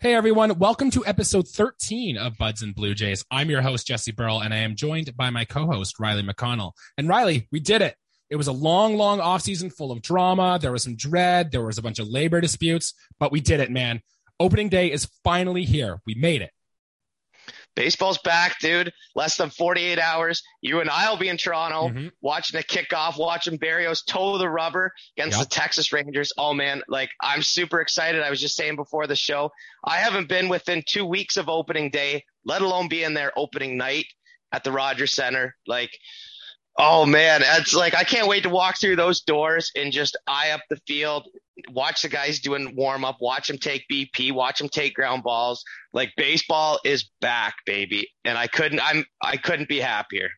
Hey everyone, welcome to episode 13 of Buds and Blue Jays. I'm your host, Jesse Burrell, and I am joined by my co-host, Riley McConnell. And Riley, we did it. It was a long, long offseason full of drama. There was some dread. There was a bunch of labor disputes, but we did it, man. Opening day is finally here. We made it. Baseball's back, dude. Less than 48 hours. You and I will be in Toronto mm-hmm. watching the kickoff, watching Berrios toe the rubber against yep. the Texas Rangers. Oh man, like I'm super excited. I was just saying before the show, I haven't been within two weeks of opening day, let alone be in there opening night at the Rogers Center. Like Oh man, it's like I can't wait to walk through those doors and just eye up the field, watch the guys doing warm up, watch them take BP, watch them take ground balls. Like baseball is back, baby, and I couldn't I'm I couldn't be happier.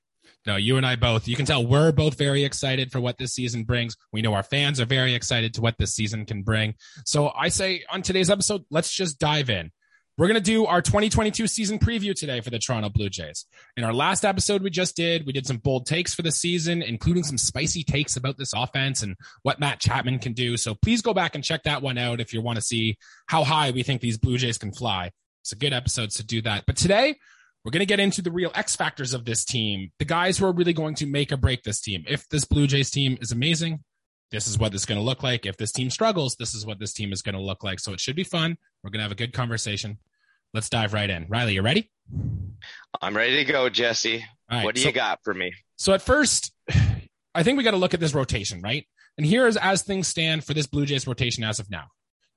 No, you and I both. You can tell we're both very excited for what this season brings. We know our fans are very excited to what this season can bring. So I say on today's episode, let's just dive in. We're going to do our 2022 season preview today for the Toronto Blue Jays. In our last episode we just did, we did some bold takes for the season, including some spicy takes about this offense and what Matt Chapman can do. So please go back and check that one out if you want to see how high we think these Blue Jays can fly. It's a good episode to do that. But today we're going to get into the real X factors of this team, the guys who are really going to make or break this team. If this Blue Jays team is amazing, this is what it's going to look like. If this team struggles, this is what this team is going to look like. So it should be fun. We're going to have a good conversation. Let's dive right in. Riley, you ready? I'm ready to go, Jesse. what do so, you got for me? So at first, I think we got to look at this rotation, right? And here is as things stand for this Blue Jays rotation as of now.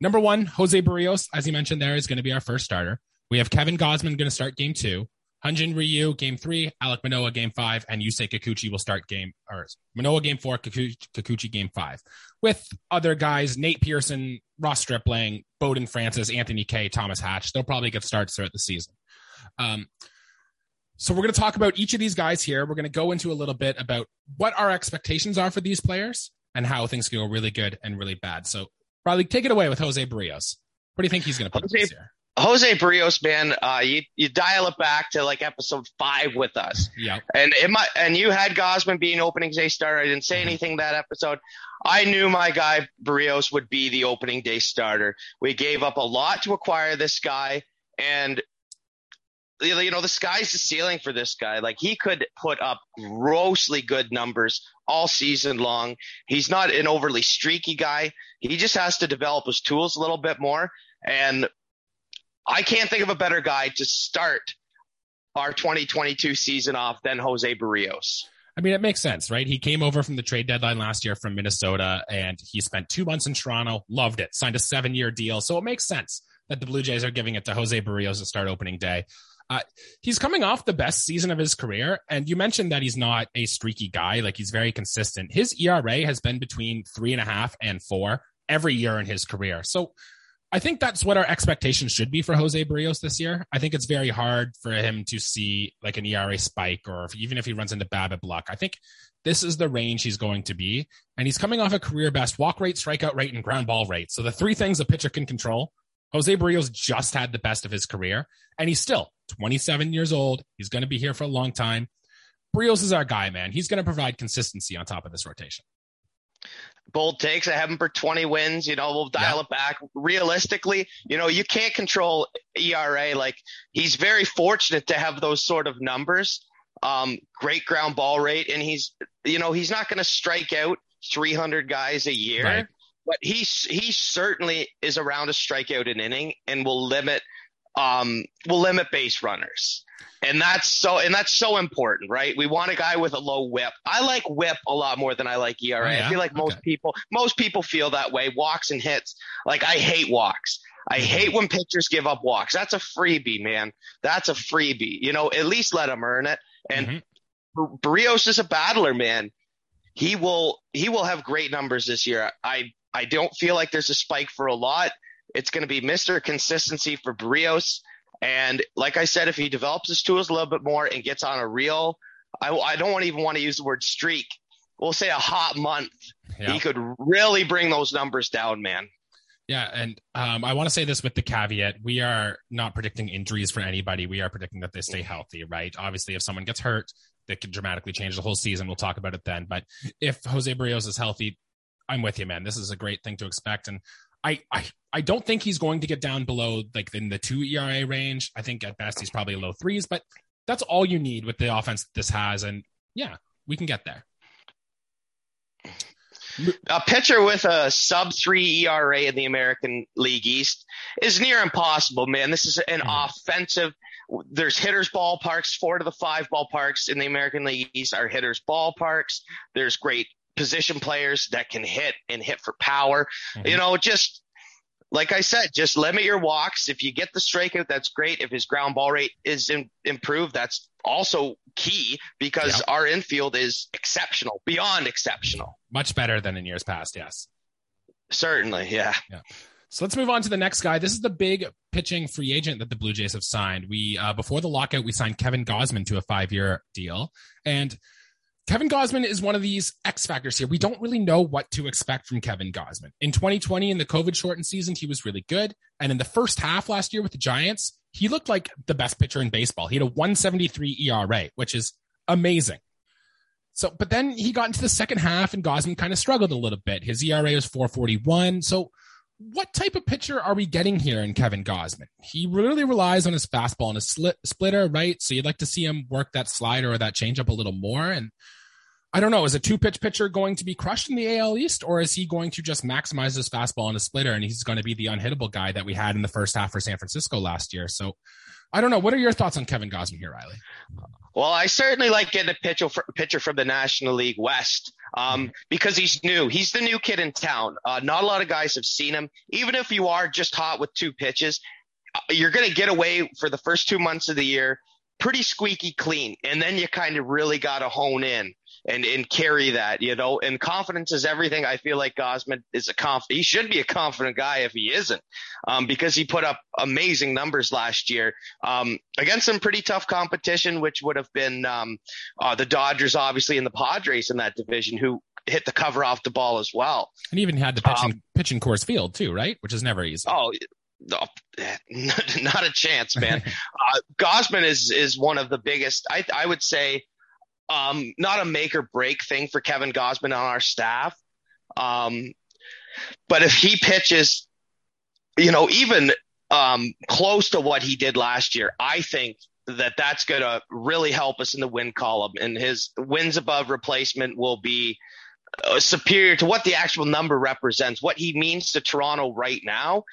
Number one, Jose Berrios, as you mentioned there, is going to be our first starter. We have Kevin Gausman going to start game two. Hyun-Jin Ryu game three, Alec Manoah game five, and Yusei Kikuchi will start game or Manoah game four, Kikuchi, Kikuchi game five. With other guys, Nate Pearson, Ross Stripling, Bowden Francis, Anthony Kay, Thomas Hatch, they'll probably get starts throughout the season. Um, so we're going to talk about each of these guys here. We're going to go into a little bit about what our expectations are for these players and how things can go really good and really bad. So, probably take it away with Jose Berrios. What do you think he's going to put Jose, this year? Jose Berrios, man, uh, you you dial it back to like episode five with us. Yeah. And it might, and you had Gausman being opening day starter. I didn't say mm-hmm. anything that episode. I knew my guy Berrios would be the opening day starter. We gave up a lot to acquire this guy, and you know the sky's the ceiling for this guy. Like he could put up grossly good numbers all season long. He's not an overly streaky guy. He just has to develop his tools a little bit more. And I can't think of a better guy to start our 2022 season off than Jose Berrios. I mean, it makes sense, right? He came over from the trade deadline last year from Minnesota and he spent two months in Toronto, loved it, signed a seven year deal. So it makes sense that the Blue Jays are giving it to Jose Berrios to start opening day. Uh, he's coming off the best season of his career. And you mentioned that he's not a streaky guy. Like he's very consistent. His ERA has been between three and a half and four every year in his career. So I think that's what our expectations should be for Jose Berrios this year. I think it's very hard for him to see like an ERA spike or if, even if he runs into BABIP block. I think this is the range he's going to be. And he's coming off a career best walk rate, strikeout rate, and ground ball rate. So the three things a pitcher can control. Jose Berrios just had the best of his career, and he's still 27 years old. He's going to be here for a long time. Berrios is our guy, man. He's going to provide consistency on top of this rotation bold takes. I have him for 20 wins. You know, we'll dial it back. Realistically, you know, you can't control ERA. Like he's very fortunate to have those sort of numbers. Um, great ground ball rate, and he's, you know, he's not going to strike out 300 guys a year, right. but he he certainly is around a strikeout an inning and will limit um will limit base runners. And that's so and that's so important, right? We want a guy with a low WHIP. I like WHIP a lot more than I like ERA. Oh, yeah? I feel like most okay. people most people feel that way. Walks and hits. Like I hate walks. I mm-hmm. hate when pitchers give up walks. That's a freebie, man. That's a freebie. You know, at least let them earn it. And mm-hmm. Berrios is a battler, man. He will he will have great numbers this year. I I don't feel like there's a spike for a lot. It's going to be Mr. Consistency for Berrios. And like I said, if he develops his tools a little bit more and gets on a real, I, I don't want even want to use the word streak. We'll say a hot month. Yeah. He could really bring those numbers down, man. Yeah, and um, I want to say this with the caveat: we are not predicting injuries for anybody. We are predicting that they stay healthy, right? Obviously, if someone gets hurt, that could dramatically change the whole season. We'll talk about it then. But if Jose Berrios is healthy, I'm with you, man. This is a great thing to expect, and I, I I don't think he's going to get down below like in the two ERA range. I think at best he's probably low threes, but that's all you need with the offense this has. And yeah, we can get there. A pitcher with a sub three ERA in the American League East is near impossible, man. This is an mm-hmm. offensive. There's hitters ballparks. Four to the five ballparks in the American League East are hitters ballparks. There's great position players that can hit and hit for power. Mm-hmm. You know, just like I said, just limit your walks. If you get the strikeout, that's great. If his ground ball rate is in, improved, that's also key because our infield is exceptional, beyond exceptional. Much better than in years past, yes. Certainly, yeah. Yeah. So let's move on to the next guy. This is the big pitching free agent that the Blue Jays have signed. We uh, before the lockout, we signed Kevin Gausman to a five-year deal, and Kevin Gausman is one of these X factors here. We don't really know what to expect from Kevin Gausman. In 2020, in the COVID shortened season, he was really good. And in the first half last year with the Giants, he looked like the best pitcher in baseball. He had a 173 ERA, which is amazing. So, but then he got into the second half and Gausman kind of struggled a little bit. His ERA was 441. So, what type of pitcher are we getting here in Kevin Gausman? He really relies on his fastball and his slit, splitter, right? So you'd like to see him work that slider or that changeup a little more. And I don't know, is a two pitch pitcher going to be crushed in the AL East, or is he going to just maximize his fastball and his splitter and he's going to be the unhittable guy that we had in the first half for San Francisco last year? So I don't know. What are your thoughts on Kevin Gausman here, Riley? Well, I certainly like getting a pitcher, pitcher from the National League West um, because he's new. He's the new kid in town. Uh, not a lot of guys have seen him. Even if you are just hot with two pitches, uh, you're going to get away for the first two months of the year pretty squeaky clean. And then you kind of really got to hone in and and carry that, you know. And confidence is everything. I feel like Gausman is a conf. He should be a confident guy if he isn't, um, because he put up amazing numbers last year um, against some pretty tough competition, which would have been um, uh, the Dodgers, obviously, and the Padres in that division, who hit the cover off the ball as well. And even had the pitching um, pitching Coors Field too, right? Which is never easy. Oh, no, not a chance, man. uh, Gausman is is one of the biggest. I I would say um, not a make or break thing for Kevin Gausman on our staff. Um, but if he pitches, you know, even um, close to what he did last year, I think that that's going to really help us in the win column. And his wins above replacement will be uh, superior to what the actual number represents. What he means to Toronto right now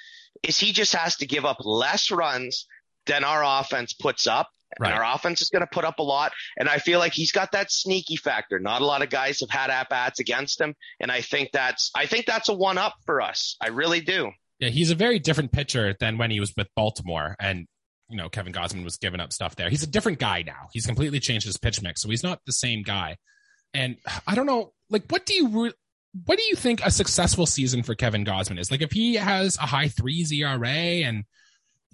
is he just has to give up less runs than our offense puts up Right. And our offense is going to put up a lot. And I feel like he's got that sneaky factor. Not a lot of guys have had at bats against him. And I think that's, I think that's a one up for us. I really do. Yeah. He's a very different pitcher than when he was with Baltimore. And, you know, Kevin Gausman was giving up stuff there. He's a different guy now. He's completely changed his pitch mix. So he's not the same guy. And I don't know, like, what do you, re- what do you think a successful season for Kevin Gausman is? Like, if he has a high threes ERA and,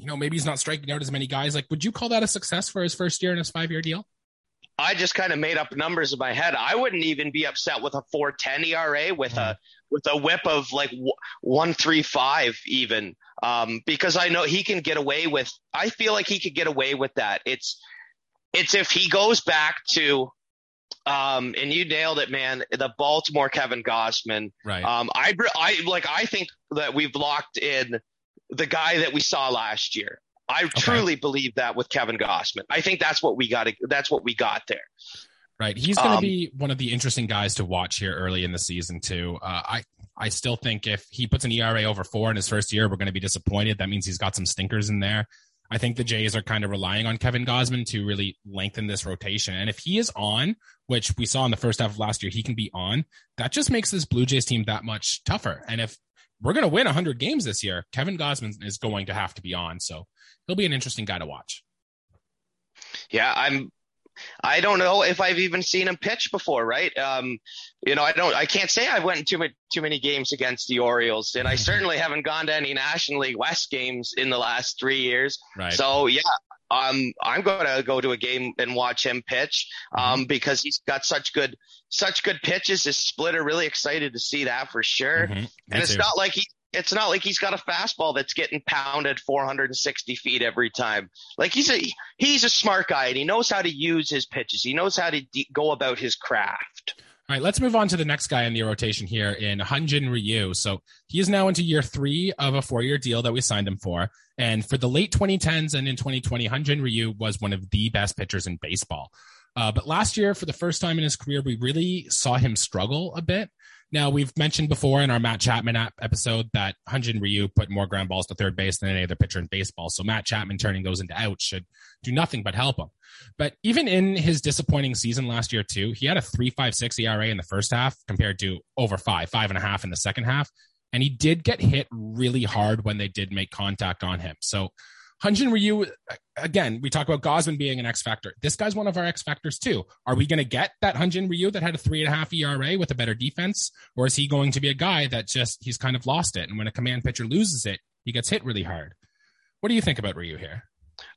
you know, maybe he's not striking out as many guys. Like, would you call that a success for his first year in his five year deal? I just kind of made up numbers in my head. I wouldn't even be upset with a 410 ERA with a with a WHIP of like 135 even um, because I know he can get away with I feel like he could get away with that. It's it's if he goes back to um, and you nailed it, man. The Baltimore Kevin Gausman. Right. Um, I, I like. I think that we've locked in the guy that we saw last year. I okay. truly believe that with Kevin Gausman. I think that's what we got. That's what we got there. Right. He's going to um, be one of the interesting guys to watch here early in the season too. Uh, I I still think if he puts an ERA over four in his first year, we're going to be disappointed. That means he's got some stinkers in there. I think the Jays are kind of relying on Kevin Gausman to really lengthen this rotation. And if he is on, which we saw in the first half of last year, he can be on, that just makes this Blue Jays team that much tougher. And if we're going to win 100 games this year. Kevin Gausman is going to have to be on, so he'll be an interesting guy to watch. Yeah, I'm. I don't know if I've even seen him pitch before, right? Um, you know, I don't. I can't say I've went too many too many games against the Orioles, and I certainly haven't gone to any National League West games in the last three years. Right. So yeah, um, I'm going to go to a game and watch him pitch um, mm-hmm. because he's got such good such good pitches. His splitter, really excited to see that for sure. Mm-hmm. And it's too. not like he it's not like he's got a fastball that's getting pounded 460 feet every time. Like he's a he's a smart guy and he knows how to use his pitches. He knows how to de- go about his craft. All right, let's move on to the next guy in the rotation here in Hyun-Jin Ryu. So he is now into year three of a four-year deal that we signed him for. And for the late 2010s and in 2020, Hyun-Jin Ryu was one of the best pitchers in baseball. Uh, but last year, for the first time in his career, we really saw him struggle a bit. Now, we've mentioned before in our Matt Chapman episode that Hyun-Jin Ryu put more ground balls to third base than any other pitcher in baseball. So Matt Chapman turning those into outs should do nothing but help him. But even in his disappointing season last year, too, he had a 3.56 ERA in the first half compared to over five, five and a half in the second half. And he did get hit really hard when they did make contact on him. So Hyun-Jin Ryu, again, we talk about Gausman being an X factor. This guy's one of our X factors too. Are we going to get that Hyun-Jin Ryu that had a three and a half ERA with a better defense? Or is he going to be a guy that just, he's kind of lost it? And when a command pitcher loses it, he gets hit really hard. What do you think about Ryu here?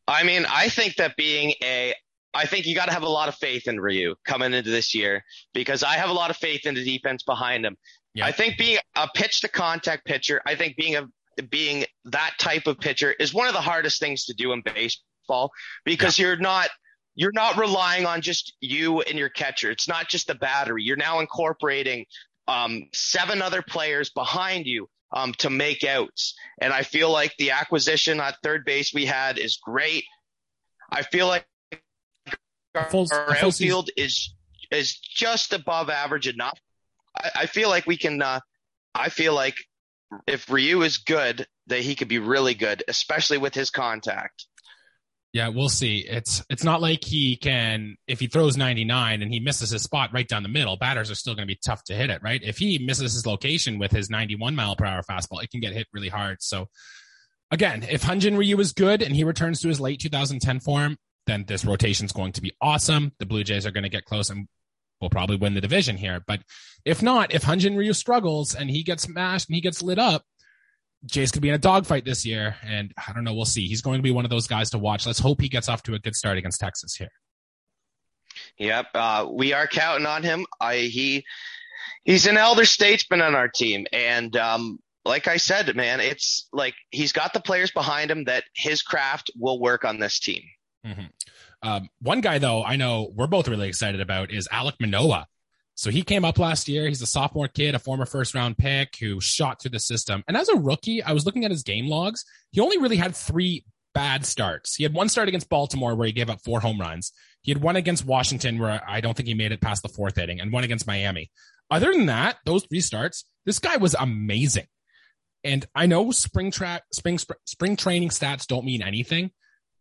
I mean, I think that being a, I think you got to have a lot of faith in Ryu coming into this year because I have a lot of faith in the defense behind him. Yeah. I think being a pitch to contact pitcher, I think being a being that type of pitcher is one of the hardest things to do in baseball because yeah. you're not you're not relying on just you and your catcher. It's not just the battery. You're now incorporating um, seven other players behind you um, to make outs. And I feel like the acquisition at third base we had is great. I feel like our, full, our outfield is is just above average enough. I, I feel like we can. Uh, I feel like if Ryu is good, that he could be really good, especially with his contact. Yeah, we'll see. It's it's not like he can if he throws 99 and he misses his spot right down the middle, batters are still going to be tough to hit it, right? If he misses his location with his 91 mile per hour fastball, it can get hit really hard. So again, if Hyun-Jin Ryu is good and he returns to his late 2010 form, then this rotation is going to be awesome. The Blue Jays are going to get close and will probably win the division here. But if not, if Hyun-Jin Ryu struggles and he gets smashed and he gets lit up, Jays could be in a dogfight this year. And I don't know. We'll see. He's going to be one of those guys to watch. Let's hope he gets off to a good start against Texas here. Yep. Uh, we are counting on him. I, he, he's an elder statesman on our team. And, um, like I said, man, it's like he's got the players behind him that his craft will work on this team. Mm-hmm. Um, one guy, though, I know we're both really excited about is Alec Manoah. So he came up last year. He's a sophomore kid, a former first round pick who shot through the system. And as a rookie, I was looking at his game logs. He only really had three bad starts. He had one start against Baltimore where he gave up four home runs. He had one against Washington where I don't think he made it past the fourth inning and one against Miami. Other than that, those three starts, this guy was amazing. And I know spring track, spring, spring training stats don't mean anything,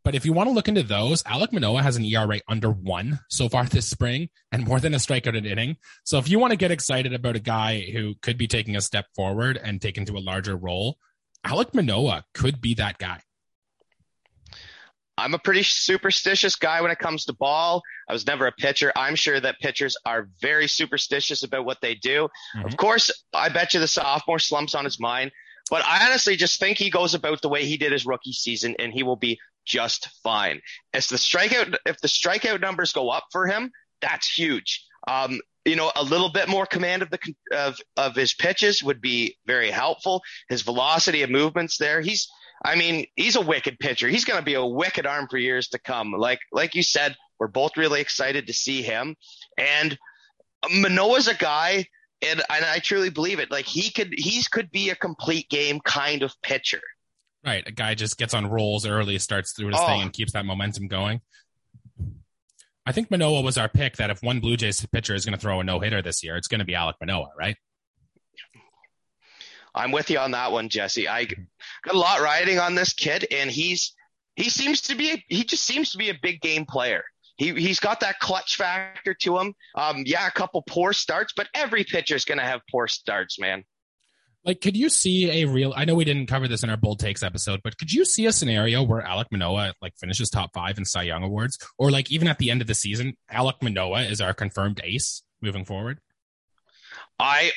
but if you want to look into those, Alec Manoah has an ERA under one so far this spring and more than a strikeout an inning. So if you want to get excited about a guy who could be taking a step forward and taken to a larger role, Alec Manoah could be that guy. I'm a pretty superstitious guy when it comes to ball. I was never a pitcher. I'm sure that pitchers are very superstitious about what they do. Mm-hmm. Of course, I bet you the sophomore slumps on his mind. But I honestly just think he goes about the way he did his rookie season and he will be just fine. As the strikeout, if the strikeout numbers go up for him, that's huge. Um, you know, a little bit more command of the of of his pitches would be very helpful. His velocity of movements there, he's I mean, he's a wicked pitcher. He's going to be a wicked arm for years to come. Like like you said, we're both really excited to see him. And Manoah's a guy, and and I truly believe it. Like he could he could be a complete game kind of pitcher. Right. A guy just gets on rolls early, starts through his oh. thing, and keeps that momentum going. I think Manoah was our pick that if one Blue Jays pitcher is going to throw a no hitter this year, it's going to be Alec Manoah, right? I'm with you on that one, Jesse. I got a lot riding on this kid, and he's he seems to be he just seems to be a big game player. He he's got that clutch factor to him. Um, yeah, a couple poor starts, but every pitcher is going to have poor starts, man. Like, could you see a real? I know we didn't cover this in our bold takes episode, but could you see a scenario where Alec Manoah like finishes top five in Cy Young awards, or like even at the end of the season, Alec Manoah is our confirmed ace moving forward? I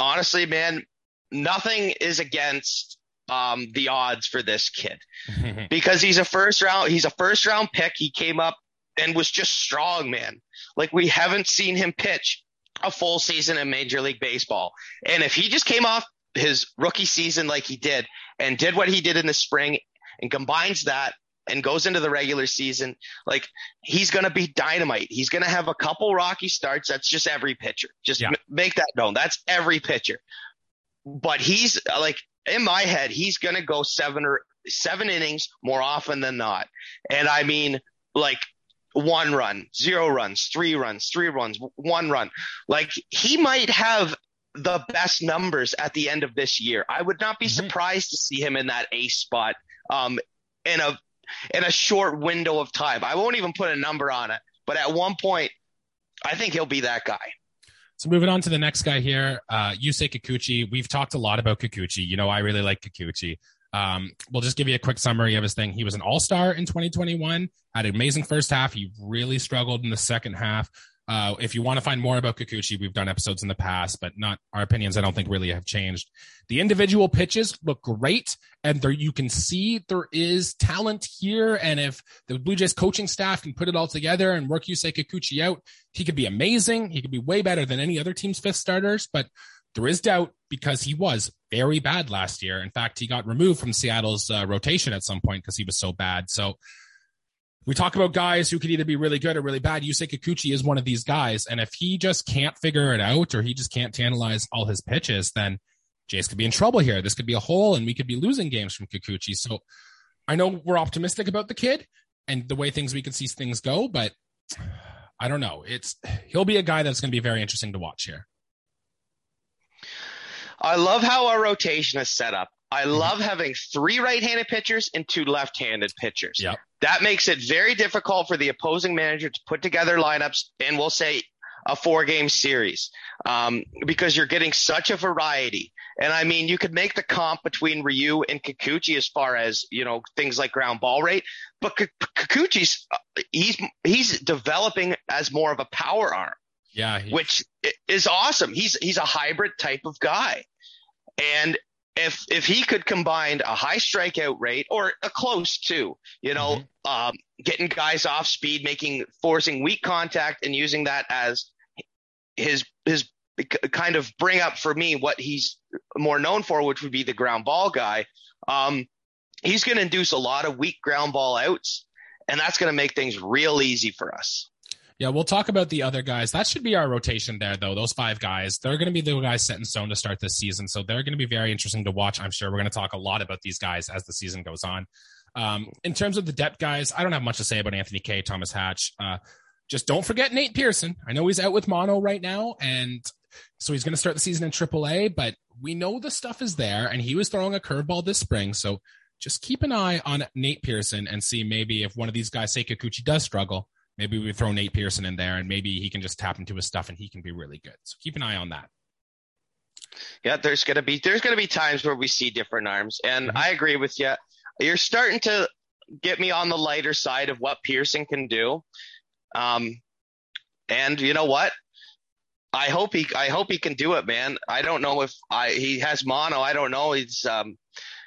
honestly, man, nothing is against um, the odds for this kid because he's a first round. He's a first round pick. He came up and was just strong, man. Like we haven't seen him pitch a full season in Major League Baseball. And if he just came off his rookie season like he did and did what he did in the spring and combines that and goes into the regular season, like he's going to be dynamite. He's going to have a couple rocky starts. That's just every pitcher. Just yeah. m- make that known. That's every pitcher. But he's uh, like in my head, he's going to go seven or seven innings more often than not. And I mean, like one run, zero runs, three runs, three runs, one run. Like he might have the best numbers at the end of this year. I would not be mm-hmm. surprised to see him in that A spot um, in a in a short window of time. I won't even put a number on it, but at one point, I think he'll be that guy. So moving on to the next guy here, uh, Yusei Kikuchi. We've talked a lot about Kikuchi. You know, I really like Kikuchi. Um, we'll just give you a quick summary of his thing. He was an all star in 2021, had an amazing first half. He really struggled in the second half. Uh, if you want to find more about Kikuchi, we've done episodes in the past, but not our opinions. I don't think really have changed. The individual pitches look great, and there you can see there is talent here. And if the Blue Jays coaching staff can put it all together and work Yusei Kikuchi out, he could be amazing. He could be way better than any other team's fifth starters. But there is doubt because he was very bad last year. In fact, he got removed from Seattle's uh, rotation at some point because he was so bad. So we talk about guys who could either be really good or really bad. Yusei Kikuchi is one of these guys. And if he just can't figure it out or he just can't tantalize all his pitches, then Jays could be in trouble here. This could be a hole and we could be losing games from Kikuchi. So I know we're optimistic about the kid and the way things we could see things go, but I don't know. It's he'll be a guy that's going to be very interesting to watch here. I love how our rotation is set up. I mm-hmm. love having three right-handed pitchers and two left-handed pitchers. Yep. That makes it very difficult for the opposing manager to put together lineups and we'll say a four game series um, because you're getting such a variety. And I mean, you could make the comp between Ryu and Kikuchi as far as, you know, things like ground ball rate, but Kikuchi's, uh, he's, he's developing as more of a power arm. Yeah. Which is awesome. He's, he's a hybrid type of guy. And if if he could combine a high strikeout rate or a close to, you know, mm-hmm. um, getting guys off speed, making forcing weak contact, and using that as his his kind of bring up for me what he's more known for, which would be the ground ball guy. Um, he's going to induce a lot of weak ground ball outs, and that's going to make things real easy for us. Yeah, we'll talk about the other guys. That should be our rotation there, though. Those five guys, they're going to be the guys set in stone to start this season. So they're going to be very interesting to watch. I'm sure we're going to talk a lot about these guys as the season goes on. Um, in terms of the depth guys, I don't have much to say about Anthony Kay, Thomas Hatch. Uh, just don't forget Nate Pearson. I know he's out with mono right now, and so he's going to start the season in AAA, but we know the stuff is there, and he was throwing a curveball this spring. So just keep an eye on Nate Pearson and see maybe if one of these guys, say Kikuchi, does struggle, Maybe we throw Nate Pearson in there and maybe he can just tap into his stuff and he can be really good. So keep an eye on that. Yeah, there's gonna be there's gonna be times where we see different arms, and mm-hmm. I agree with you. You're starting to get me on the lighter side of what Pearson can do. Um, and you know what? I hope he I hope he can do it, man. I don't know if I he has mono. I don't know. He's um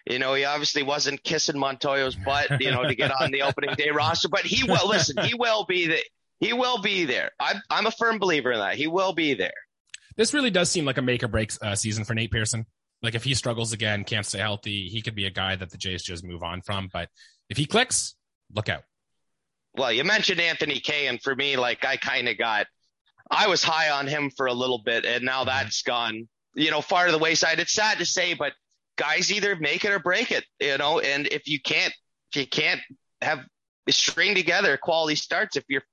you know, he obviously wasn't kissing Montoyo's butt, you know, to get on the opening day roster, but he will listen, he will be the, he will be there. I'm, I'm a firm believer in that. He will be there. This really does seem like a make or break uh, season for Nate Pearson. Like if he struggles again, can't stay healthy, he could be a guy that the Jays just move on from. But if he clicks, look out. Well, you mentioned Anthony Kay, and for me, like I kind of got, I was high on him for a little bit, and now mm-hmm. that's gone, you know, far to the wayside. It's sad to say, but guys either make it or break it, you know, and if you can't, if you can't have string together quality starts, if you're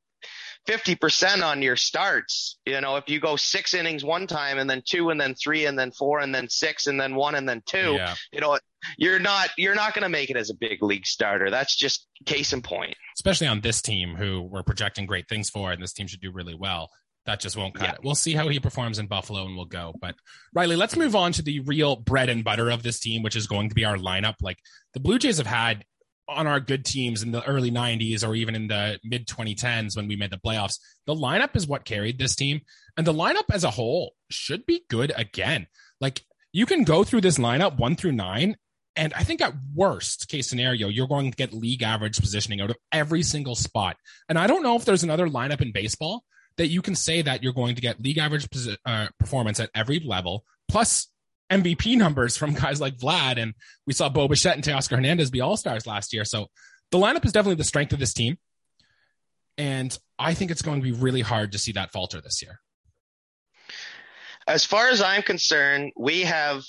50% on your starts, you know, if you go six innings one time and then two and then three and then four and then six and then one and then two, yeah. you know, you're not, you're not going to make it as a big league starter. That's just case in point. Especially on this team who we're projecting great things for and this team should do really well that just won't cut yeah. it. We'll see how he performs in Buffalo and we'll go. But Riley, let's move on to the real bread and butter of this team, which is going to be our lineup. Like the Blue Jays have had on our good teams in the early 90s or even in the mid 2010s when we made the playoffs, the lineup is what carried this team. And the lineup as a whole should be good again. Like you can go through this lineup one through nine. And I think at worst case scenario, you're going to get league average positioning out of every single spot. And I don't know if there's another lineup in baseball that you can say that you're going to get league average uh, performance at every level, plus MVP numbers from guys like Vlad. And we saw Bo Bichette and Teoscar Hernandez be all stars last year. So the lineup is definitely the strength of this team. And I think it's going to be really hard to see that falter this year. As far as I'm concerned, we have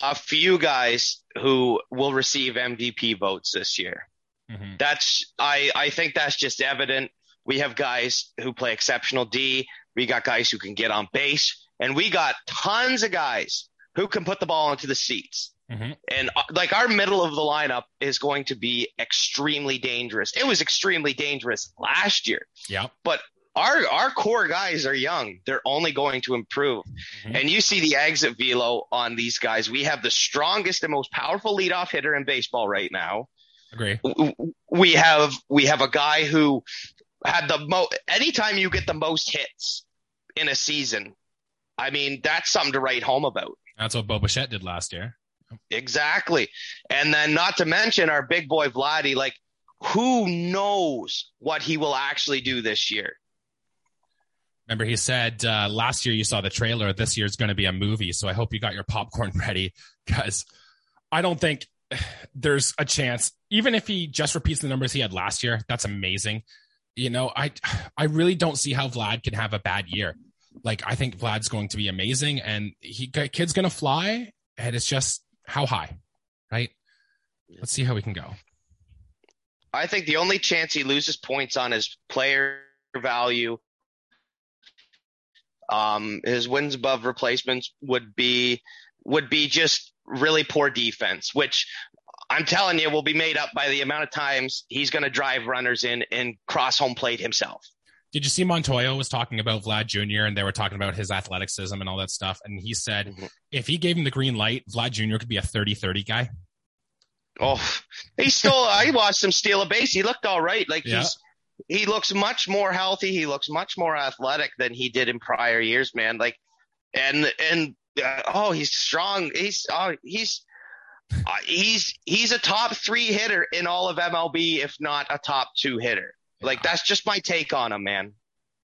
a few guys who will receive MVP votes this year. Mm-hmm. That's I I think that's just evident. We have guys who play exceptional D. We got guys who can get on base, and we got tons of guys who can put the ball into the seats. Mm-hmm. And uh, like our middle of the lineup is going to be extremely dangerous. It was extremely dangerous last year. Yeah. But our our core guys are young. They're only going to improve. Mm-hmm. And you see the exit velo on these guys. We have the strongest and most powerful leadoff hitter in baseball right now. Agree. We have we have a guy who had the mo anytime you get the most hits in a season, I mean, that's something to write home about. That's what Bo Bichette did last year. Exactly. And then not to mention our big boy Vladdy, like who knows what he will actually do this year. Remember, he said uh, last year you saw the trailer. This year is going to be a movie. So I hope you got your popcorn ready because I don't think there's a chance, even if he just repeats the numbers he had last year, that's amazing. You know, I I really don't see how Vlad can have a bad year. Like I think Vlad's going to be amazing, and he kid's going to fly, and it's just how high, right? Let's see how we can go. I think the only chance he loses points on his player value, um, his wins above replacements would be would be just really poor defense, which I'm telling you will be made up by the amount of times he's going to drive runners in and cross home plate himself. Did you see Montoyo was talking about Vlad Jr. and they were talking about his athleticism and all that stuff? And he said mm-hmm. if he gave him the green light, Vlad Jr. could be a 30 30 guy. Oh, he still, I watched him steal a base. He looked all right. Like yeah. he's, he looks much more healthy. He looks much more athletic than he did in prior years, man. Like, and, and uh, oh, he's strong. He's oh, he's uh, he's he's a top three hitter in all of MLB, if not a top two hitter. Like that's just my take on him, man.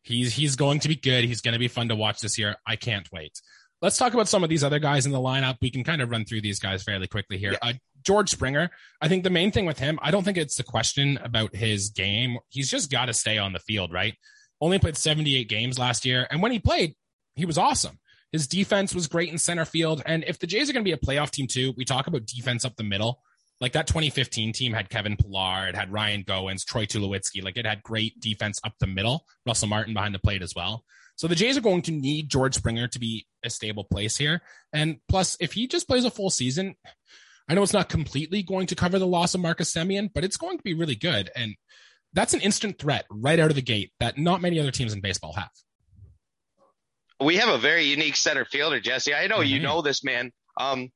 He's he's going to be good. He's going to be fun to watch this year. I can't wait. Let's talk about some of these other guys in the lineup. We can kind of run through these guys fairly quickly here. Yeah. Uh, George Springer. I think the main thing with him, I don't think it's the question about his game. He's just got to stay on the field, right? Only played 78 games last year, and when he played, he was awesome. His defense was great in center field. And if the Jays are going to be a playoff team too, we talk about defense up the middle. Like that 2015 team had Kevin Pillar, it had Ryan Goins, Troy Tulowitzki. Like it had great defense up the middle. Russell Martin behind the plate as well. So the Jays are going to need George Springer to be a stable place here. And plus, if he just plays a full season, I know it's not completely going to cover the loss of Marcus Semien, but it's going to be really good. And that's an instant threat right out of the gate that not many other teams in baseball have we have a very unique center fielder, Jesse. I know mm-hmm. you know this man. Um,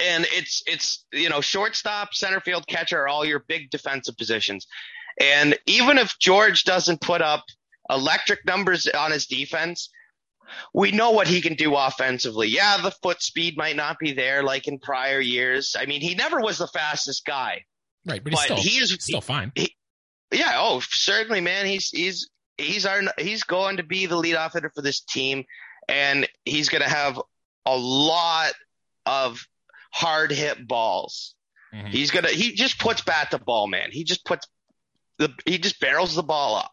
and it's it's you know shortstop, center field, catcher are all your big defensive positions. And even if George doesn't put up electric numbers on his defense, we know what he can do offensively. Yeah, the foot speed might not be there like in prior years. I mean, he never was the fastest guy. Right, but, but still, he is still fine. He, yeah, oh, certainly, man. He's he's he's our he's going to be the leadoff hitter for this team, and he's going to have a lot of hard hit balls. Mm-hmm. He's gonna he just puts bat to ball, man. He just puts the he just barrels the ball up.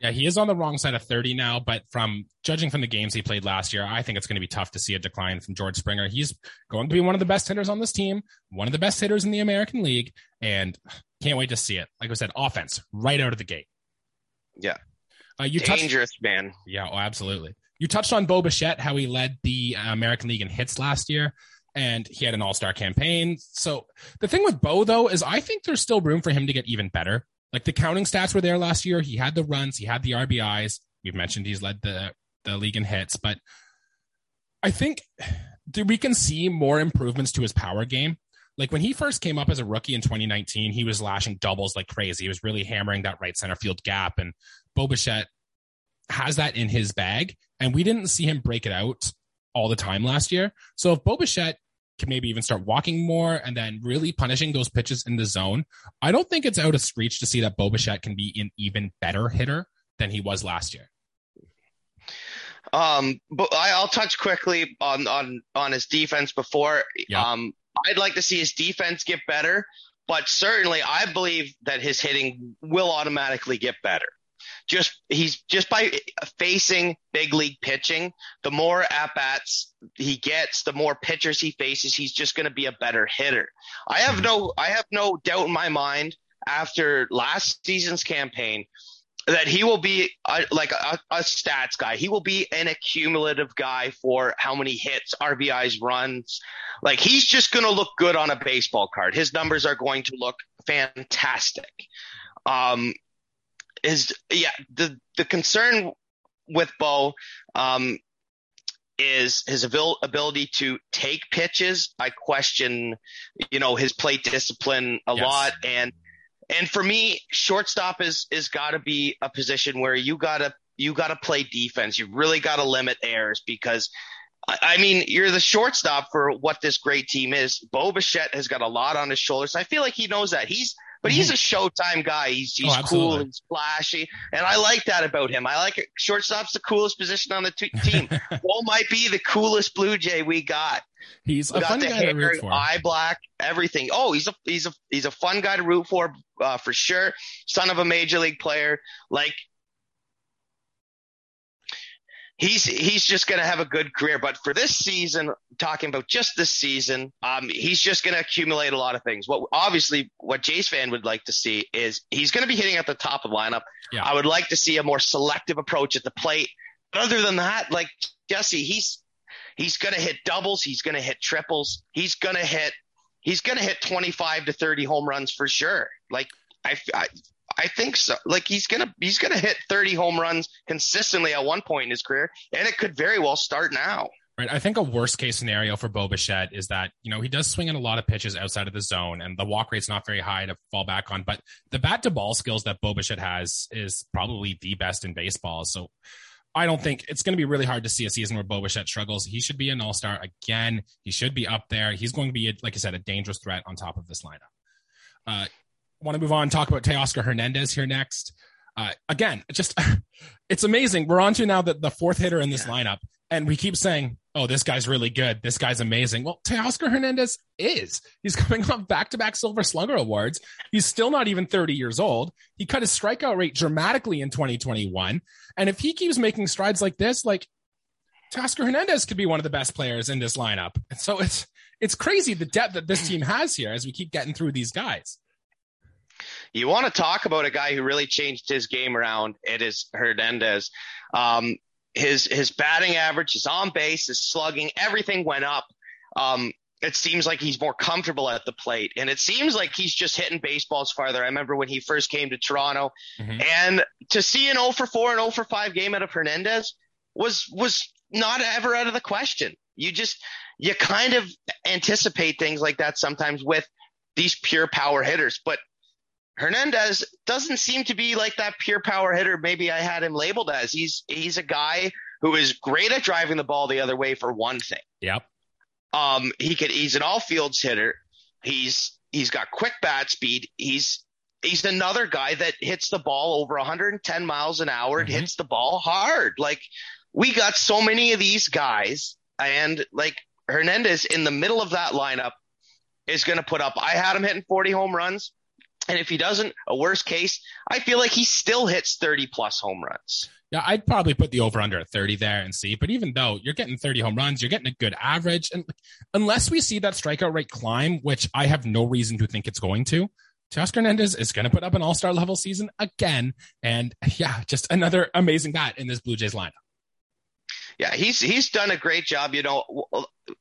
Yeah, he is on the wrong side of 30 now, but from judging from the games he played last year, I think it's going to be tough to see a decline from George Springer. He's going to be one of the best hitters on this team, one of the best hitters in the American League, and can't wait to see it. Like I said, offense right out of the gate. Yeah. Uh, you Dangerous touched, man. Yeah, oh, absolutely. You touched on Bo Bichette, how he led the uh, American League in hits last year, and he had an All Star campaign. So the thing with Bo though is I think there's still room for him to get even better. Like the counting stats were there last year. He had the runs, he had the RBIs. We've mentioned he's led the the league in hits, but I think we can see more improvements to his power game. Like when he first came up as a rookie in 2019, he was lashing doubles like crazy. He was really hammering that right center field gap. And Bo Bichette has that in his bag. And we didn't see him break it out all the time last year. So if Bo Bichette can maybe even start walking more and then really punishing those pitches in the zone, I don't think it's out of reach to see that Bo Bichette can be an even better hitter than he was last year. Um, but I'll touch quickly on on on his defense before. Um, I'd like to see his defense get better, but certainly I believe that his hitting will automatically get better. Just he's just by facing big league pitching, the more at bats he gets, the more pitchers he faces, he's just going to be a better hitter. I have no I have no doubt in my mind after last season's campaign that he will be a, like a, a, stats guy. He will be an accumulative guy for how many hits, RBIs, runs. Like he's just going to look good on a baseball card. His numbers are going to look fantastic. Um, is yeah the the concern with Bo um, is his abil- ability to take pitches. I question, you know, his plate discipline a yes. lot and and for me, shortstop is is got to be a position where you gotta you gotta play defense. You really gotta limit errors because. I mean, you're the shortstop for what this great team is. Bo Bichette has got a lot on his shoulders. I feel like he knows that. He's but he's a showtime guy. He's he's oh, cool and splashy, and I like that about him. I like it. Shortstop's the coolest position on the t- team. Bo might be the coolest Blue Jay we got. He's we a fun guy hair, to root for. Eye black, everything. Oh, he's a he's a he's a fun guy to root for uh, for sure. Son of a major league player. Like he's he's just going to have a good career. But for this season, talking about just this season, um, he's just going to accumulate a lot of things. What obviously what Jays fan would like to see is he's going to be hitting at the top of the lineup. Yeah. I would like to see a more selective approach at the plate. But other than that, like Jesse, he's he's going to hit doubles. He's going to hit triples. He's going to hit he's going to hit 25 to 30 home runs for sure. Like I, I I think so. Like he's gonna he's gonna hit 30 home runs consistently at one point in his career, and it could very well start now. Right. I think a worst case scenario for Bo Bichette is that, you know, he does swing in a lot of pitches outside of the zone and the walk rate's not very high to fall back on. But the bat to ball skills that Bo Bichette has is probably the best in baseball. So I don't think it's going to be really hard to see a season where Bo Bichette struggles. He should be an all star again. He should be up there. He's going to be, like I said, a dangerous threat on top of this lineup. Uh, want to move on and talk about Teoscar Hernandez here next. Uh, again, just it's amazing. We're on to now the, the fourth hitter in this yeah. lineup, and we keep saying, "Oh, this guy's really good. This guy's amazing." Well, Teoscar Hernandez is. He's coming off back-to-back Silver Slugger awards. He's still not even 30 years old. He cut his strikeout rate dramatically in 2021, and if he keeps making strides like this, like Teoscar Hernandez could be one of the best players in this lineup. And so it's it's crazy the depth that this team has here as we keep getting through these guys. You want to talk about a guy who really changed his game around? It is Hernandez. Um, his his batting average, his on base, his slugging, everything went up. Um, it seems like he's more comfortable at the plate, and it seems like he's just hitting baseballs farther. I remember when he first came to Toronto, mm-hmm. and to see an 0 for 4 and 0 for 5 game out of Hernandez was was not ever out of the question. You just you kind of anticipate things like that sometimes with these pure power hitters, but Hernandez doesn't seem to be like that pure power hitter maybe I had him labeled as. He's he's a guy who is great at driving the ball the other way for one thing. Yep. Um he could he's an all fields hitter. He's he's got quick bat speed. He's he's another guy that hits the ball over 110 miles an hour and mm-hmm. hits the ball hard. Like we got so many of these guys and like Hernandez in the middle of that lineup is going to put up I had him hitting 40 home runs. And if he doesn't, a worst case, I feel like he still hits 30 plus home runs. Yeah, I'd probably put the over under at 30 there and see. But even though you're getting 30 home runs, you're getting a good average. And unless we see that strikeout rate climb, which I have no reason to think it's going to, Josh Hernandez is going to put up an all star level season again. And yeah, just another amazing bat in this Blue Jays lineup. Yeah, he's he's done a great job. You know,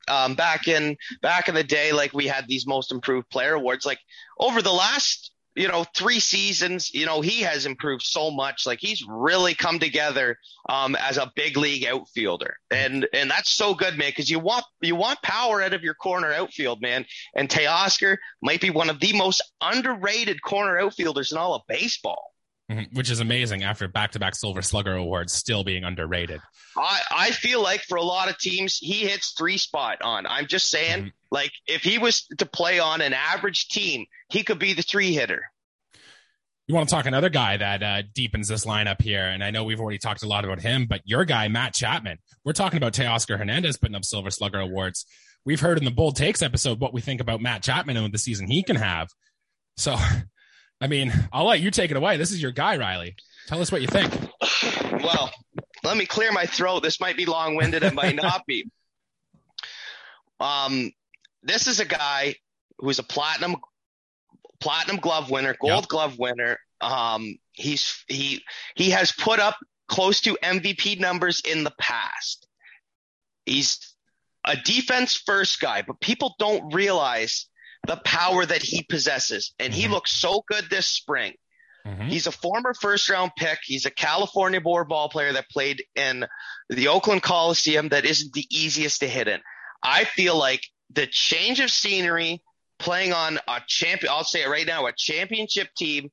um, back in back in the day, like we had these most improved player awards. Like over the last you know, three seasons, you know, he has improved so much. Like he's really come together um, as a big league outfielder, and and that's so good, man. Because you want you want power out of your corner outfield, man. And Teoscar might be one of the most underrated corner outfielders in all of baseball. Mm-hmm. Which is amazing after back-to-back Silver Slugger awards still being underrated. I, I feel like for a lot of teams, he hits three spot on. I'm just saying, mm-hmm. like if he was to play on an average team, he could be the three hitter. You want to talk another guy that uh, deepens this lineup here, and I know we've already talked a lot about him, but your guy Matt Chapman. We're talking about Teoscar Hernandez putting up Silver Slugger awards. We've heard in the bold takes episode what we think about Matt Chapman and the season he can have. So, I mean, I'll let you take it away. This is your guy, Riley. Tell us what you think. Well, let me clear my throat. This might be long winded. It might not be. Um, this is a guy who's a platinum platinum glove winner, gold yep. glove winner. Um, he's he he has put up close to MVP numbers in the past. He's a defense first guy, but people don't realize the power that he possesses. And mm-hmm. he looks so good this spring. Mm-hmm. He's a former first round pick. He's a California board ball player that played in the Oakland Coliseum that isn't the easiest to hit in. I feel like the change of scenery, playing on a champion, I'll say it right now, a championship team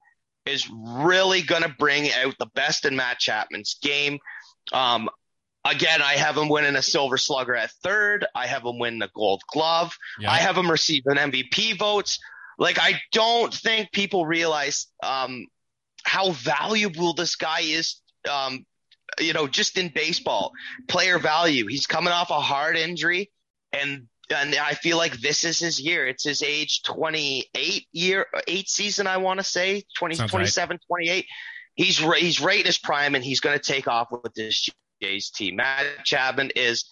is really going to bring out the best in Matt Chapman's game. Um, again, I have him winning a silver slugger at third. I have him win the gold glove. Yeah. I have him receiving MVP votes. Like, I don't think people realize, um, how valuable this guy is, um, you know, just in baseball, player value. He's coming off a hard injury and and I feel like this is his year. It's his age 28 year, eight season, I want to say 20, 27, right. 28. He's, he's right in his prime and he's going to take off with this Jays team. Matt Chapman is,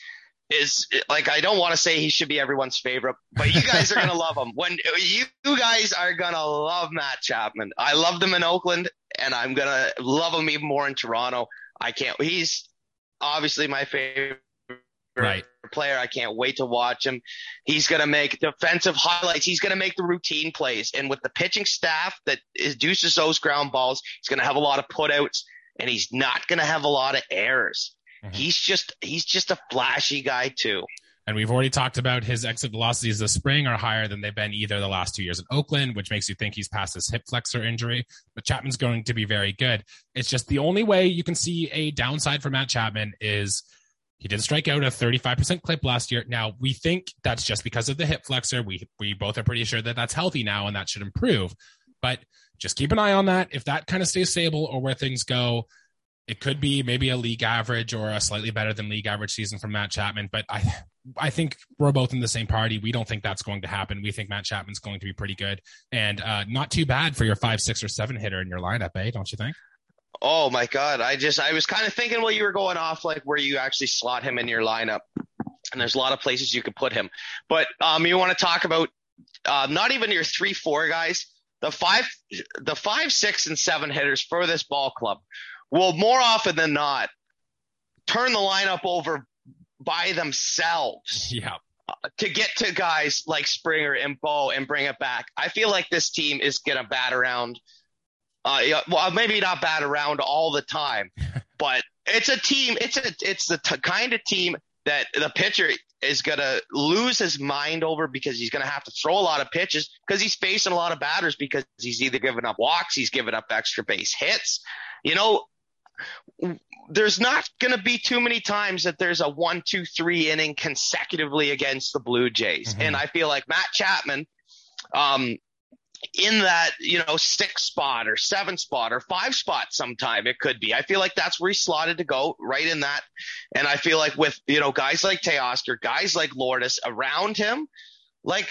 is like, I don't want to say he should be everyone's favorite, but you guys are going to love him. When you, you guys are going to love Matt Chapman. I loved him in Oakland and I'm going to love him even more in Toronto. I can't, he's obviously my favorite right. player. I can't wait to watch him. He's going to make defensive highlights. He's going to make the routine plays. And with the pitching staff that induces those ground balls, he's going to have a lot of putouts and he's not going to have a lot of errors. Mm-hmm. He's just, he's just a flashy guy too. And we've already talked about his exit velocities this spring are higher than they've been either the last two years in Oakland, which makes you think he's past his hip flexor injury. But Chapman's going to be very good. It's just the only way you can see a downside for Matt Chapman is he did strike out a 35% clip last year. Now, we think that's just because of the hip flexor. We, we both are pretty sure that that's healthy now and that should improve. But just keep an eye on that. If that kind of stays stable or where things go, it could be maybe a league average or a slightly better than league average season from Matt Chapman. But I, I think we're both in the same party. We don't think that's going to happen. We think Matt Chapman's going to be pretty good and uh, not too bad for your five, six, or seven hitter in your lineup, eh? Don't you think? Oh my God. I just, I was kind of thinking while you were going off, like where you actually slot him in your lineup. And there's a lot of places you could put him. But um, you want to talk about uh, not even your three, four guys, the five, the five, six, and seven hitters for this ball club will more often than not turn the lineup over by themselves. Yeah. Uh, to get to guys like Springer and Bo and bring it back. I feel like this team is going to bat around uh, well, maybe not bat around all the time, but it's a team. It's a it's the t- kind of team that the pitcher is going to lose his mind over because he's going to have to throw a lot of pitches because he's facing a lot of batters because he's either giving up walks, he's giving up extra base hits. You know, there's not going to be too many times that there's a one, two, three inning consecutively against the Blue Jays. Mm-hmm. And I feel like Matt Chapman, um, in that, you know, six spot or seven spot or five spot sometime it could be. I feel like that's where he's slotted to go right in that. And I feel like with, you know, guys like Teoscar, guys like Lourdes around him, like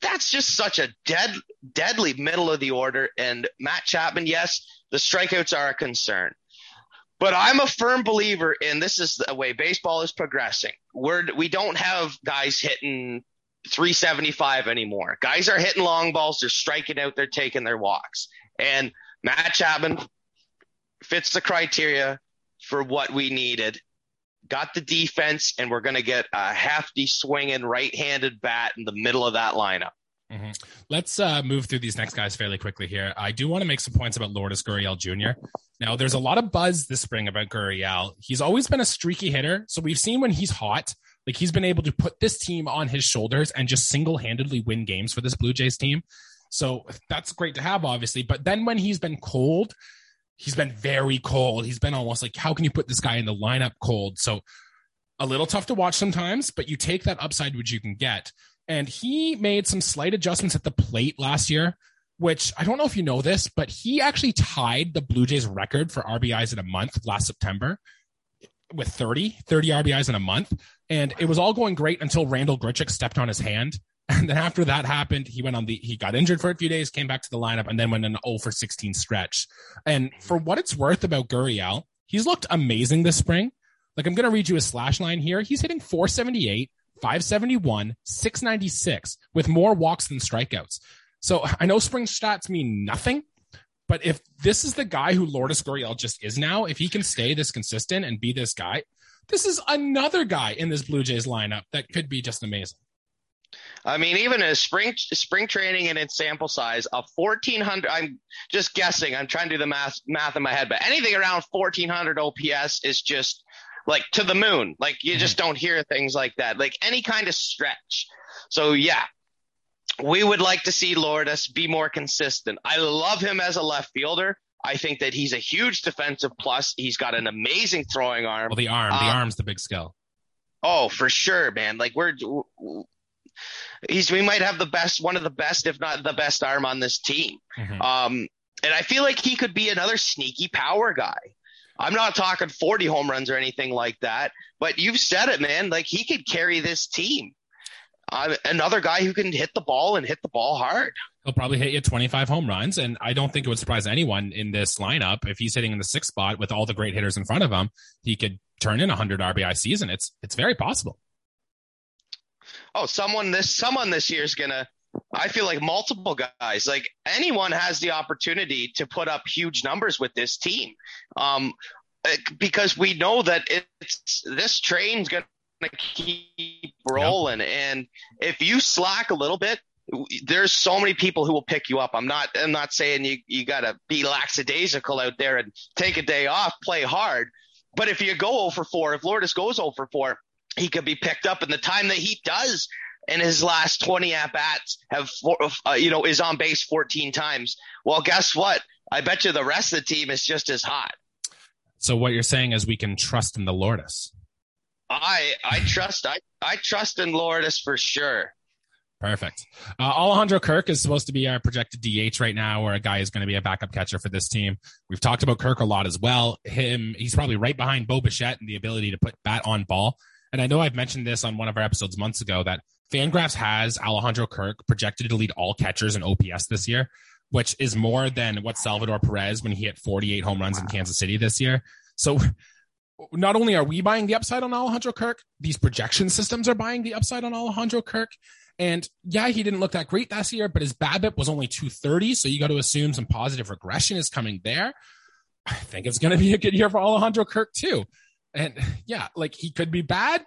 that's just such a dead, deadly middle of the order. And Matt Chapman, yes, the strikeouts are a concern. But I'm a firm believer in this is the way baseball is progressing. We're, we don't have guys hitting 375 anymore. Guys are hitting long balls, they're striking out, they're taking their walks. And Matt Chapman fits the criteria for what we needed. Got the defense, and we're going to get a hefty swinging right handed bat in the middle of that lineup. Mm-hmm. Let's uh, move through these next guys fairly quickly here. I do want to make some points about Lourdes Gurriel Jr. Now, there's a lot of buzz this spring about Gurriel. He's always been a streaky hitter. So we've seen when he's hot, like he's been able to put this team on his shoulders and just single handedly win games for this Blue Jays team. So that's great to have, obviously. But then when he's been cold, he's been very cold. He's been almost like, how can you put this guy in the lineup cold? So a little tough to watch sometimes, but you take that upside which you can get. And he made some slight adjustments at the plate last year, which I don't know if you know this, but he actually tied the Blue Jays record for RBIs in a month last September with 30, 30 RBIs in a month. And it was all going great until Randall Grichuk stepped on his hand And then after that happened, he went on the, he got injured for a few days, came back to the lineup, and then went an 0 for 16 stretch. And for what it's worth about Gurriel, he's looked amazing this spring. Like I'm going to read you a slash line here. He's hitting 478, 571, 696 with more walks than strikeouts. So I know spring stats mean nothing, but if this is the guy who Lourdes Gurriel just is now, if he can stay this consistent and be this guy, this is another guy in this Blue Jays lineup that could be just amazing. I mean, even in spring spring training and its sample size of 1400, I'm just guessing. I'm trying to do the math math in my head, but anything around 1400 OPS is just like to the moon. Like you just mm-hmm. don't hear things like that. Like any kind of stretch. So yeah, we would like to see Lourdes be more consistent. I love him as a left fielder. I think that he's a huge defensive plus. He's got an amazing throwing arm. Well, the arm, the um, arm's the big skill. Oh, for sure, man. Like we're he's we might have the best, one of the best, if not the best arm on this team. Mm-hmm. Um, and I feel like he could be another sneaky power guy. I'm not talking 40 home runs or anything like that, but you've said it, man. Like he could carry this team. Uh, another guy who can hit the ball and hit the ball hard. He'll probably hit you 25 home runs, and I don't think it would surprise anyone in this lineup if he's hitting in the sixth spot with all the great hitters in front of him. He could turn in a 100 RBI season. It's it's very possible. Oh, someone this someone this year is gonna. I feel like multiple guys, like anyone has the opportunity to put up huge numbers with this team. Um, because we know that it's this train's going to keep rolling. Yep. And if you slack a little bit, there's so many people who will pick you up. I'm not, I'm not saying you, you gotta be lackadaisical out there and take a day off, play hard. But if you go over 4, if Lourdes goes over 4, he could be picked up. And the time that he does in his last 20 at bats have, four, uh, you know, is on base 14 times. Well, guess what? I bet you the rest of the team is just as hot. So what you're saying is we can trust in the Lourdes. I I trust I I trust in Lourdes for sure. Perfect. Uh, Alejandro Kirk is supposed to be our projected DH right now, or a guy is going to be a backup catcher for this team. We've talked about Kirk a lot as well. Him, he's probably right behind Bo Bichette and the ability to put bat on ball. And I know I've mentioned this on one of our episodes months ago that Fangraphs has Alejandro Kirk projected to lead all catchers in OPS this year, which is more than what Salvador Perez when he hit 48 home runs in Kansas City this year. So not only are we buying the upside on Alejandro Kirk, these projection systems are buying the upside on Alejandro Kirk. And yeah, he didn't look that great last year, but his BABIP was only 230. So you got to assume some positive regression is coming there. I think it's going to be a good year for Alejandro Kirk too. And yeah, like he could be bad,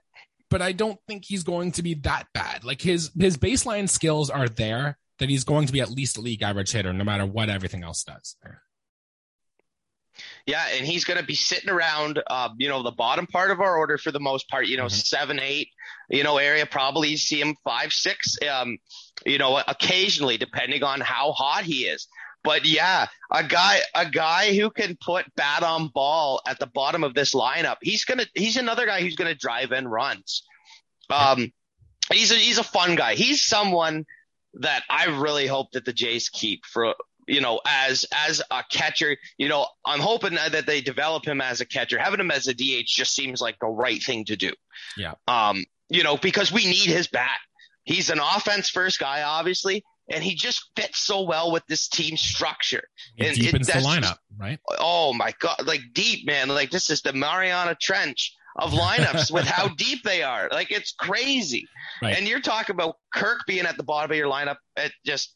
but I don't think he's going to be that bad. Like his his baseline skills are there that he's going to be at least a league average hitter no matter what everything else does. Yeah, and he's going to be sitting around, uh, you know, the bottom part of our order for the most part. You know, mm-hmm. seven, eight, you know, area. Probably see him five, six. Um, you know, occasionally, depending on how hot he is. But yeah, a guy, a guy who can put bat on ball at the bottom of this lineup. He's gonna, he's another guy who's gonna drive in runs. Um, he's a, he's a fun guy. He's someone that I really hope that the Jays keep for you know, as as a catcher, you know, I'm hoping that they develop him as a catcher. Having him as a DH just seems like the right thing to do. Yeah. Um, you know, because we need his bat. He's an offense first guy, obviously, and he just fits so well with this team structure. And deepens it, the lineup, just, right? Oh my god, like deep, man. Like this is the Mariana Trench of lineups with how deep they are. Like it's crazy. Right. And you're talking about Kirk being at the bottom of your lineup. It just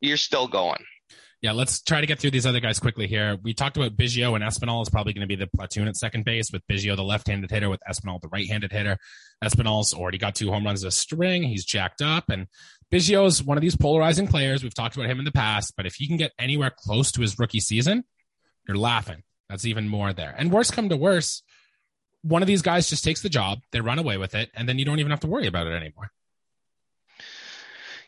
you're still going yeah, let's try to get through these other guys quickly here. We talked about Biggio and Espinal is probably going to be the platoon at second base with Biggio, the left-handed hitter, with Espinal, the right-handed hitter. Espinal's already got two home runs a string. He's jacked up. And Biggio's one of these polarizing players. We've talked about him in the past, but if he can get anywhere close to his rookie season, you're laughing. That's even more there. And worse come to worse, one of these guys just takes the job, they run away with it, and then you don't even have to worry about it anymore.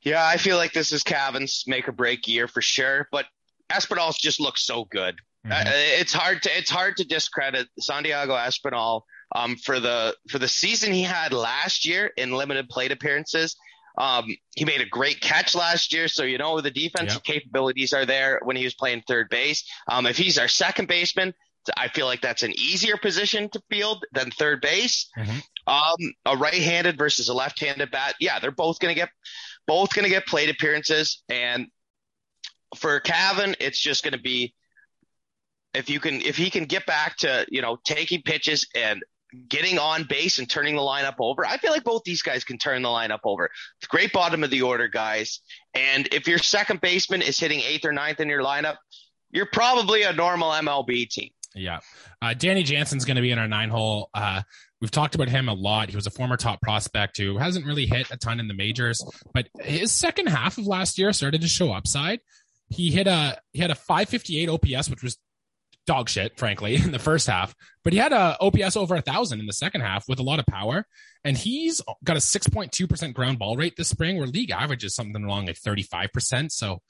Yeah, I feel like this is Cavan's make or break year for sure. But Espinal just looks so good. Mm-hmm. Uh, it's hard to it's hard to discredit Santiago Espinal um, for the for the season he had last year in limited plate appearances. Um, he made a great catch last year, so you know the defensive yep. capabilities are there when he was playing third base. Um, if he's our second baseman, I feel like that's an easier position to field than third base. Mm-hmm. Um, a right-handed versus a left-handed bat, yeah, they're both going to get both going to get plate appearances. And for Cavan, it's just going to be if you can if he can get back to you know taking pitches and getting on base and turning the lineup over. I feel like both these guys can turn the lineup over. Great bottom of the order guys. And if your second baseman is hitting eighth or ninth in your lineup, you're probably a normal MLB team. Yeah. Uh, Danny Jansen's going to be in our nine hole. Uh, we've talked about him a lot. He was a former top prospect who hasn't really hit a ton in the majors, but his second half of last year started to show upside. He hit a he had a 558 OPS, which was dog shit, frankly, in the first half. But he had a OPS over a thousand in the second half with a lot of power, and he's got a 6.2 percent ground ball rate this spring, where league average is something along like 35 percent. So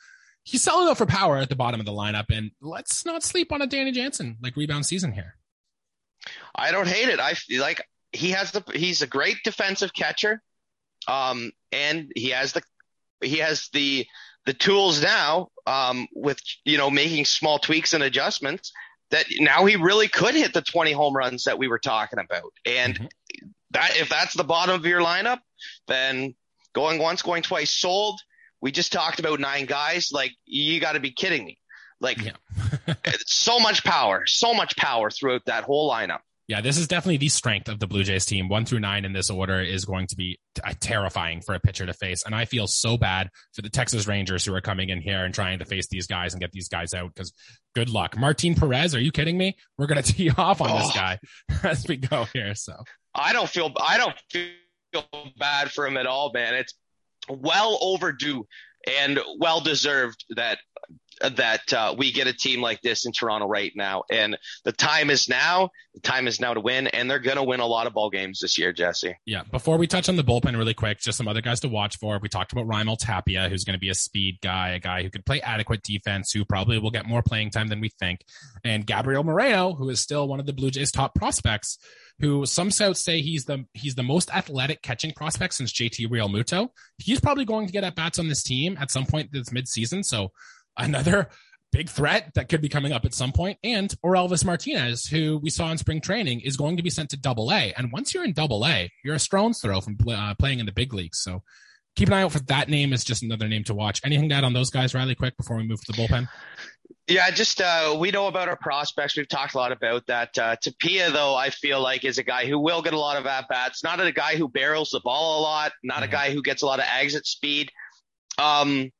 he's selling out for power at the bottom of the lineup. And let's not sleep on a Danny Jansen like rebound season here. I don't hate it. I feel like he has the he's a great defensive catcher, um, and he has the he has the the tools now um, with you know making small tweaks and adjustments that now he really could hit the 20 home runs that we were talking about. And mm-hmm. that if that's the bottom of your lineup, then going once, going twice, sold we just talked about nine guys. Like, you got to be kidding me. Like, yeah. so much power, so much power throughout that whole lineup. Yeah, this is definitely the strength of the Blue Jays team. One through nine in this order is going to be t- uh, terrifying for a pitcher to face. And I feel so bad for the Texas Rangers who are coming in here and trying to face these guys and get these guys out because good luck. Martin Perez, are you kidding me? We're going to tee off on oh. this guy as we go here. So I don't feel, I don't feel bad for him at all, man. It's well overdue and well deserved that that uh, we get a team like this in Toronto right now. And the time is now. The time is now to win, and they're going to win a lot of ball games this year, Jesse. Yeah. Before we touch on the bullpen really quick, just some other guys to watch for. We talked about Raimel Tapia, who's going to be a speed guy, a guy who could play adequate defense, who probably will get more playing time than we think, and Gabriel Moreno, who is still one of the Blue Jays' top prospects who some scouts say he's the he's the most athletic catching prospect since JT Realmuto. He's probably going to get at bats on this team at some point this midseason. So another big threat that could be coming up at some point. And Orelvis Martinez, who we saw in spring training, is going to be sent to Double A. And once you're in Double A, you're a stone's throw from uh, playing in the big leagues. So keep an eye out for that name. Is just another name to watch. Anything to add on those guys, Riley? Quick before we move to the bullpen. Yeah, just uh, we know about our prospects. We've talked a lot about that. Uh, Tapia, though, I feel like is a guy who will get a lot of at bats. Not a guy who barrels the ball a lot. Not mm-hmm. a guy who gets a lot of exit speed. Um,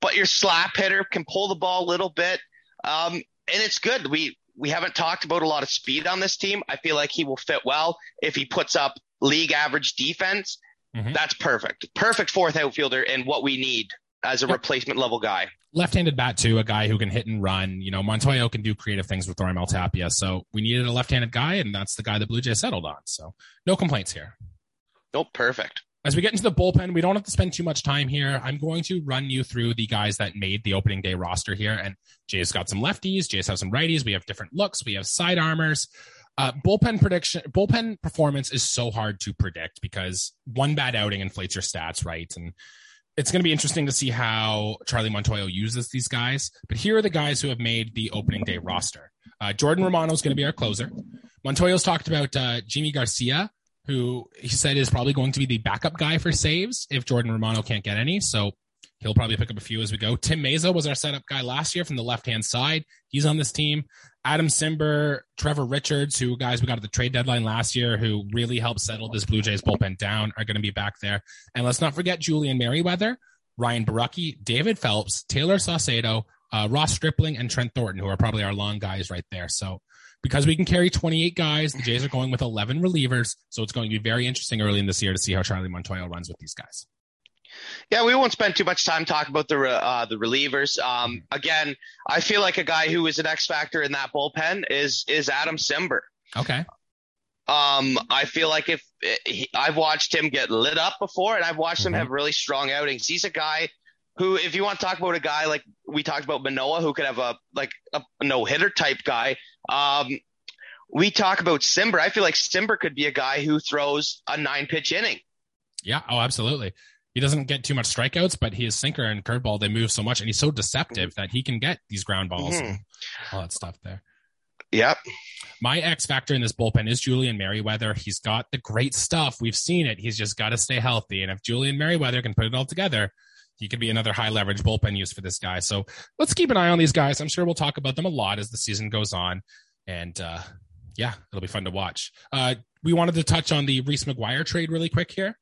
but your slap hitter can pull the ball a little bit, um, and it's good. We we haven't talked about a lot of speed on this team. I feel like he will fit well if he puts up league average defense. Mm-hmm. That's perfect. Perfect fourth outfielder and what we need as a yep. replacement level guy left-handed bat too, a guy who can hit and run. You know, Montoyo can do creative things with Raimel Tapia. So we needed a left-handed guy, and that's the guy the Blue Jays settled on. So no complaints here. Nope, perfect. As we get into the bullpen, we don't have to spend too much time here. I'm going to run you through the guys that made the opening day roster here. And Jay's got some lefties, Jay's have some righties. We have different looks. We have side armors. Uh, bullpen prediction, bullpen performance is so hard to predict because one bad outing inflates your stats, right? And it's going to be interesting to see how Charlie Montoyo uses these guys. But here are the guys who have made the opening day roster. Uh, Jordan Romano is going to be our closer. Montoyo's talked about uh, Yimi Garcia, who he said is probably going to be the backup guy for saves if Jordan Romano can't get any. So he'll probably pick up a few as we go. Tim Mayza was our setup guy last year from the left hand side. He's on this team. Adam Cimber, Trevor Richards, who guys we got at the trade deadline last year, who really helped settle this Blue Jays bullpen down, are going to be back there. And let's not forget Julian Merryweather, Ryan Borucki, David Phelps, Taylor Saucedo, uh, Ross Stripling, and Trent Thornton, who are probably our long guys right there. So because we can carry 28 guys, the Jays are going with 11 relievers. So it's going to be very interesting early in this year to see how Charlie Montoyo runs with these guys. Yeah, we won't spend too much time talking about the uh, the relievers. Um, again, I feel like a guy who is an X factor in that bullpen is is Adam Cimber. Okay. Um, I feel like if he, I've watched him get lit up before, and I've watched mm-hmm. him have really strong outings. He's a guy who, if you want to talk about a guy like we talked about Manoah, who could have a like a no hitter type guy. Um, we talk about Cimber. I feel like Cimber could be a guy who throws a nine pitch inning. Yeah. Oh, absolutely he doesn't get too much strikeouts, but his sinker and curveball they move so much, and he's so deceptive that he can get these ground balls mm-hmm. and all that stuff there. Yep. My X factor in this bullpen is Julian Merryweather. He's got the great stuff. We've seen it. He's just got to stay healthy. And if Julian Merryweather can put it all together, he could be another high leverage bullpen use for this guy. So let's keep an eye on these guys. I'm sure we'll talk about them a lot as the season goes on. And uh, yeah, it'll be fun to watch. Uh, we wanted to touch on the Reese McGuire trade really quick here.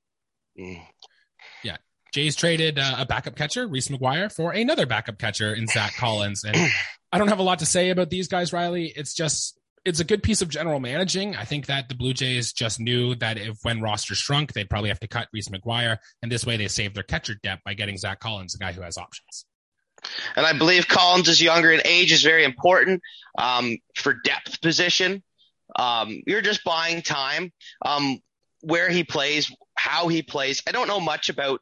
Mm. Yeah. Jays traded uh, a backup catcher, Reese McGuire, for another backup catcher in Zach Collins. And I don't have a lot to say about these guys, Riley. It's just it's a good piece of general managing. I think that the Blue Jays just knew that if when roster shrunk, they'd probably have to cut Reese McGuire, and this way they saved their catcher depth by getting Zach Collins, a guy who has options. And I believe Collins is younger in age is very important um, for depth position. Um, you're just buying time. Um, where he plays, how he plays. I don't know much about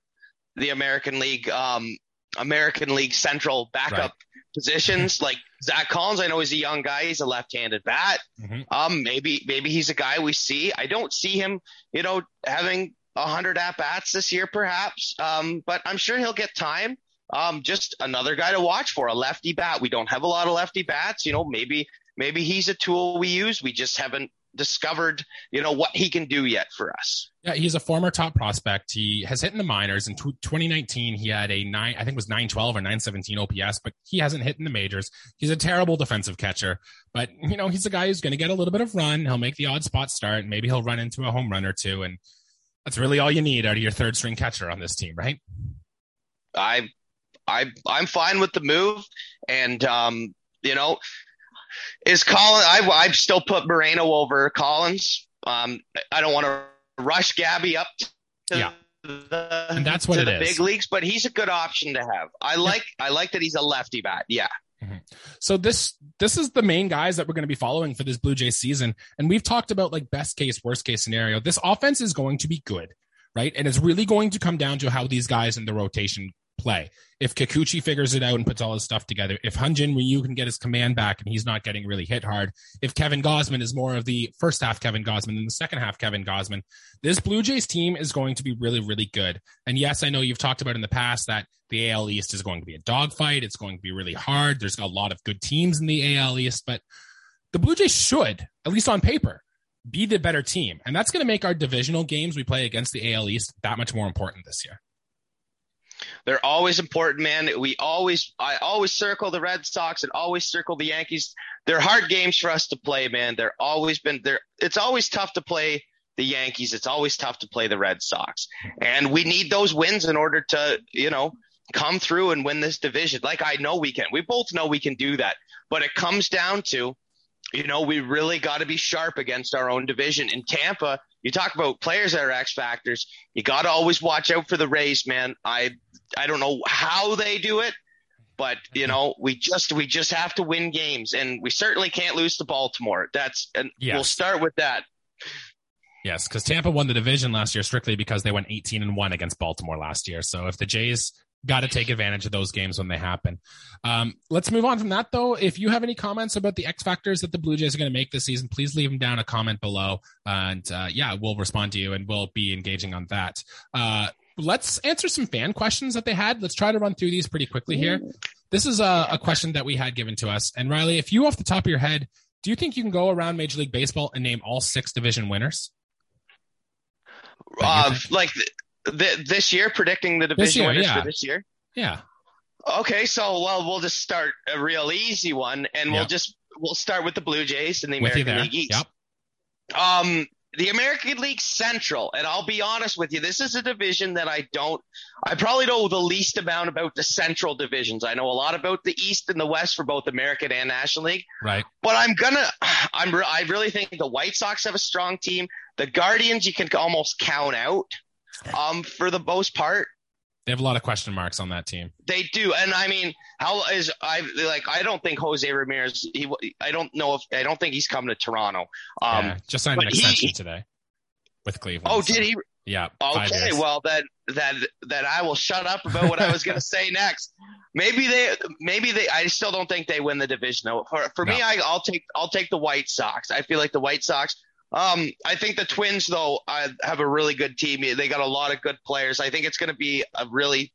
the American League, um, American League Central backup right. Positions. like Zach Collins, I know he's a young guy. He's a left-handed bat. Mm-hmm. Um, maybe maybe he's a guy we see. I don't see him, you know, having hundred at bats this year, perhaps. Um, but I'm sure he'll get time. Um, just another guy to watch for, a lefty bat. We don't have a lot of lefty bats. You know, maybe maybe he's a tool we use. We just haven't discovered, you know, what he can do yet for us. Yeah, he's a former top prospect. He has hit in the minors. In 2019, he had a nine, I think it was 912 or 917 OPS, but he hasn't hit in the majors. He's a terrible defensive catcher, but you know, he's a guy who's going to get a little bit of run. He'll make the odd spot start. Maybe he'll run into a home run or two. And that's really all you need out of your third string catcher on this team, right? I, I, I'm fine with the move. And, um, you know, is Collins? I I still put Moreno over Collins. Um, I don't want to rush Gabby up to yeah. the and that's what to it the is. big leagues, but he's a good option to have. I like I like that he's a lefty bat. Yeah. Mm-hmm. So this this is the main guys that we're going to be following for this Blue Jay season, and we've talked about like best case, worst case scenario. This offense is going to be good, right? And it's really going to come down to how these guys in the rotation play. If Kikuchi figures it out and puts all his stuff together, if Hyun Jin Ryu can get his command back and he's not getting really hit hard, if Kevin Gausman is more of the first half Kevin Gausman than the second half Kevin Gausman, this Blue Jays team is going to be really, really good. And yes, I know you've talked about in the past that the AL East is going to be a dogfight. It's going to be really hard. There's a lot of good teams in the AL East, but the Blue Jays should, at least on paper, be the better team. And that's going to make our divisional games we play against the AL East that much more important this year. They're always important, man. We always, I always circle the Red Sox and always circle the Yankees. They're hard games for us to play, man. They're always been there. It's always tough to play the Yankees. It's always tough to play the Red Sox. And we need those wins in order to, you know, come through and win this division. Like I know we can. We both know we can do that. But it comes down to, you know, we really got to be sharp against our own division. In Tampa, you talk about players that are X factors. You got to always watch out for the Rays, man. I I don't know how they do it, but you know we just we just have to win games, and we certainly can't lose to Baltimore. That's and yes. we'll start with that. Yes, because Tampa won the division last year strictly because they went 18 and one against Baltimore last year. So if the Jays got to take advantage of those games when they happen. Um, let's move on from that, though. If you have any comments about the X factors that the Blue Jays are going to make this season, please leave them down a comment below, and uh, yeah, we'll respond to you and we'll be engaging on that. Uh, let's answer some fan questions that they had. Let's try to run through these pretty quickly here. This is a, a question that we had given to us, and Riley, if you off the top of your head, do you think you can go around Major League Baseball and name all six division winners? Uh, like the, this year, predicting the division year, winners yeah. for this year. Yeah. Okay, so well, we'll just start a real easy one, and we'll just we'll start with the Blue Jays and the American League East. Yep. Um, the American League Central, and I'll be honest with you, this is a division that I don't, I probably know the least amount about the Central divisions. I know a lot about the East and the West for both American and National League. Right. But I'm gonna, I'm, I really think the White Sox have a strong team. The Guardians, you can almost count out um, for the most part. They have a lot of question marks on that team. They do, and I mean, how is I like? I don't think Jose Ramirez. He, I don't know if I don't think he's coming to Toronto. Um, yeah, just signed an extension he, today with Cleveland. Oh, so. did he? Yeah. Okay. Well, then that that I will shut up about what I was going to say next. Maybe they, maybe they. I still don't think they win the division. For for no. me, I, I'll take I'll take the White Sox. I feel like the White Sox um, I think the Twins, though, uh, have a really good team. They got a lot of good players. I think it's going to be a really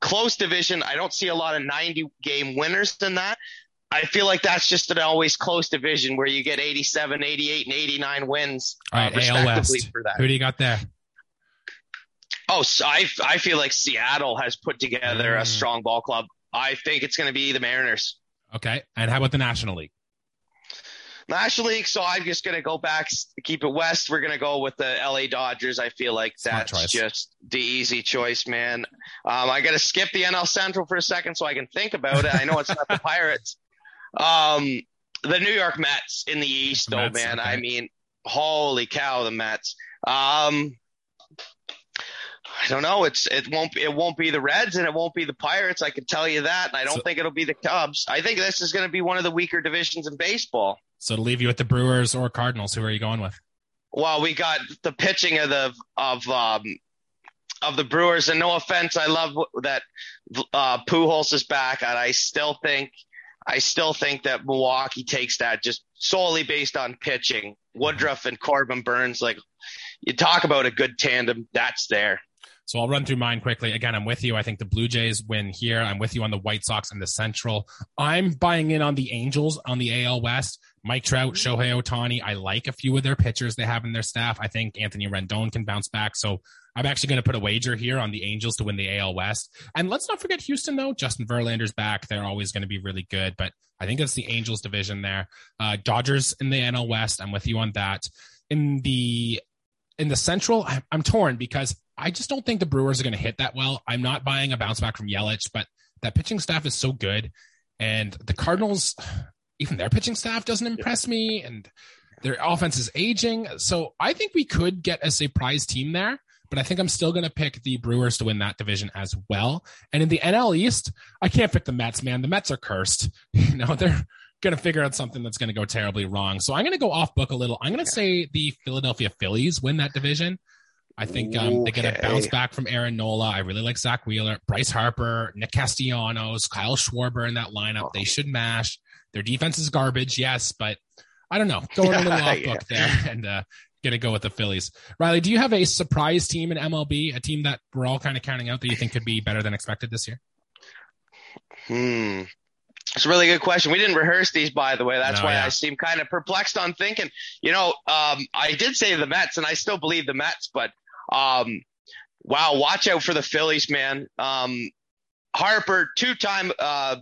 close division. I don't see a lot of 90 game winners in that. I feel like that's just an always close division where you get 87, 88, and 89 wins All right, uh, respectively for that. Who do you got there? Oh, so I I feel like Seattle has put together Mm. a strong ball club. I think it's going to be the Mariners. Okay. And how about the National League? National League, so I'm just going to go back, keep it west. We're going to go with the LA Dodgers. I feel like that's just the easy choice, man. Um, I got to skip the NL Central for a second so I can think about it. I know it's not the Pirates. Um, the New York Mets in the East, though, Mets, man. okay. I mean, holy cow, the Mets. Um, I don't know. It's it won't it won't be the Reds and it won't be the Pirates. I can tell you that. I don't So- think it'll be the Cubs. I think this is going to be one of the weaker divisions in baseball. So to leave you with the Brewers or Cardinals, who are you going with? Well, we got the pitching of the of um of the Brewers, and no offense, I love that uh, Pujols is back, and I still think I still think that Milwaukee takes that just solely based on pitching. Woodruff and Corbin Burnes, like you talk about a good tandem, that's there. So I'll run through mine quickly. Again, I'm with you. I think the Blue Jays win here. I'm with you on the White Sox and the Central. I'm buying in on the Angels on the AL West. Mike Trout, Shohei Ohtani. I like a few of their pitchers they have in their staff. I think Anthony Rendon can bounce back. So I'm actually going to put a wager here on the Angels to win the AL West. And let's not forget Houston, though. Justin Verlander's back. They're always going to be really good, but I think it's the Angels division there. Uh, Dodgers in the NL West. I'm with you on that. In the in the Central, I'm torn because I just don't think the Brewers are going to hit that well. I'm not buying a bounce back from Yelich, but that pitching staff is so good, and the Cardinals, even their pitching staff doesn't impress me, and their offense is aging. So I think we could get a surprise team there, but I think I'm still going to pick the Brewers to win that division as well. And in the NL East, I can't pick the Mets, man. The Mets are cursed. You know, they're going to figure out something that's going to go terribly wrong. So I'm going to go off book a little. I'm going to say the Philadelphia Phillies win that division. I think um, they're going to bounce back from Aaron Nola. I really like Zack Wheeler, Bryce Harper, Nick Castellanos, Kyle Schwarber in that lineup. They should mash. Their defense is garbage, yes, but I don't know. Going a little off Yeah. book there and uh, going to go with the Phillies. Riley, do you have a surprise team in MLB, a team that we're all kind of counting out that you think could be better than expected this year? Hmm. It's a really good question. We didn't rehearse these, by the way. That's No, why yeah. I seem kind of perplexed on thinking. You know, um, I did say the Mets, and I still believe the Mets, but um, wow, watch out for the Phillies, man. Um, Harper, two-time uh,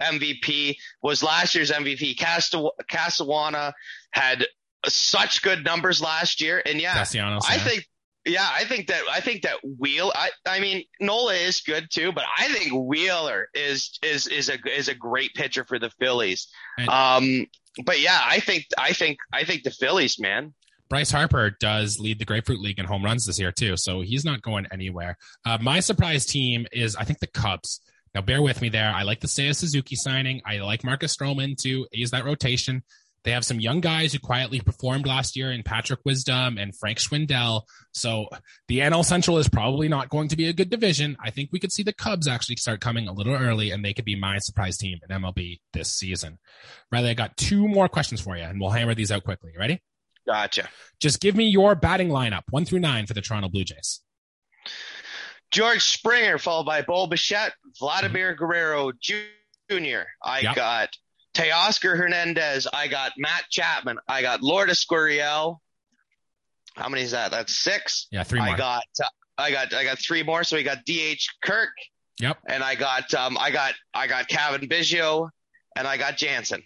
MVP, was last year's MVP. Casta- Casawana had such good numbers last year, and yeah, Castellanos. I yeah. think, yeah, I think that I think that Wheel. I, I mean, Nola is good too, but I think Wheeler is is is a is a great pitcher for the Phillies. And- um, but yeah, I think I think I think the Phillies, man. Bryce Harper does lead the Grapefruit League in home runs this year too, so he's not going anywhere. Uh, my surprise team is I think the Cubs. Now bear with me there. I like the Seiya Suzuki signing. I like Marcus Stroman to ease that rotation. They have some young guys who quietly performed last year in Patrick Wisdom and Frank Schwindel. So the NL Central is probably not going to be a good division. I think we could see the Cubs actually start coming a little early and they could be my surprise team in MLB this season. Riley, I got two more questions for you and we'll hammer these out quickly. Ready? Gotcha. Just give me your batting lineup, one through nine for the Toronto Blue Jays. George Springer, followed by Bo Bichette, Vladimir Guerrero Jr. I Yep. got Teoscar Hernandez. I got Matt Chapman. I got Lourdes Gurriel. How many is that? That's six. Yeah, three more. I got uh, I got I got three more. So we got DH Kirk. Yep. And I got um I got I got Cavan Biggio and I got Jansen.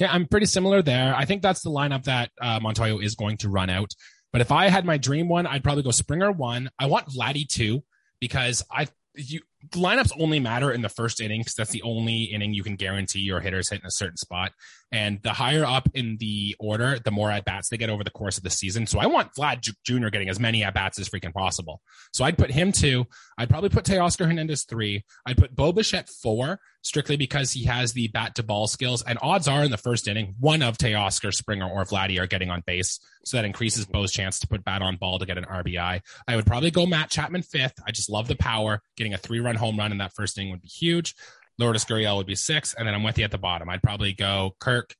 Okay, I'm pretty similar there. I think that's the lineup that uh, Montoyo is going to run out. But if I had my dream one, I'd probably go Springer one. I want Vladdy two because I you lineups only matter in the first inning because that's the only inning you can guarantee your hitters hitting a certain spot. And the higher up in the order, the more at bats they get over the course of the season. So I want Vlad Jr. getting as many at bats as freaking possible. So I'd put him two. I'd probably put Teoscar Hernandez three. I'd put Bo Bichette four, strictly because he has the bat to ball skills. And odds are in the first inning, one of Teoscar, Springer, or Vladdy are getting on base. So that increases Bo's chance to put bat on ball to get an RBI. I would probably go Matt Chapman fifth. I just love the power. Getting a three run home run in that first inning would be huge. Lourdes Gurriel would be six. And then I'm with you at the bottom. I'd probably go Kirk,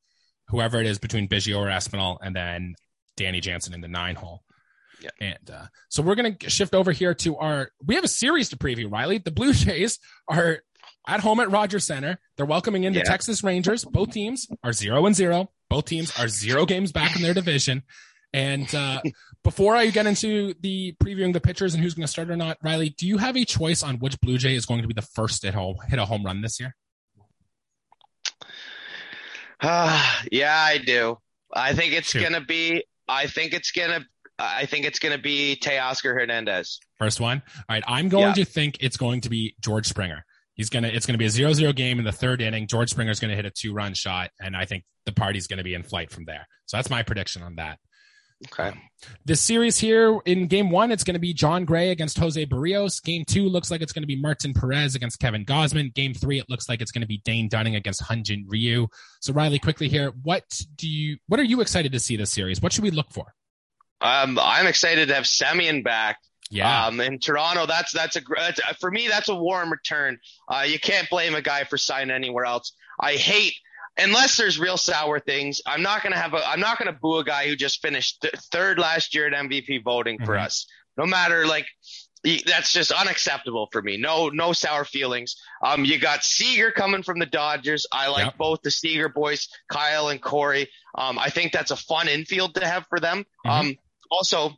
whoever it is between Biggio or Espinal, and then Danny Jansen in the nine hole. Yeah. And uh, so we're going to shift over here to our. We have a series to preview, Riley. The Blue Jays are at home at Rogers Center. They're welcoming in the Yeah. Texas Rangers. Both teams are zero and zero. Both teams are zero games back in their division. And uh, before I get into the previewing the pitchers and who's going to start or not, Riley, do you have a choice on which Blue Jay is going to be the first at home hit a home run this year? Ah, yeah, I do. I think it's Shoot. gonna be. I think it's gonna. I think it's gonna be Teoscar Hernandez. First one. All right. I'm going Yeah. to think it's going to be George Springer. He's to, it's going to be a zero zero game in the third inning. George Springer's going to hit a two run shot. And I think the party's going to be in flight from there. So that's my prediction on that. Okay. This series here in game one, it's going to be Jon Gray against Jose Berrios. Game two looks like it's going to be Martin Perez against Kevin Gausman. Game three, it looks like it's going to be Dane Dunning against Hyun Jin Ryu. So Riley, quickly here, what do you, what are you excited to see this series? What should we look for? Um, I'm excited to have Semien back. Yeah. Um, in Toronto, that's that's a that's, for me. That's a warm return. Uh, you can't blame a guy for signing anywhere else. I hate unless there's real sour things. I'm not gonna have a. I'm not gonna boo a guy who just finished th- third last year at MVP voting for Mhm. us. No matter like. That's just unacceptable for me. No, no sour feelings. Um, you got Seager coming from the Dodgers. I like Yep. both the Seager boys, Kyle and Corey. Um, I think that's a fun infield to have for them. Mhm. Um, also,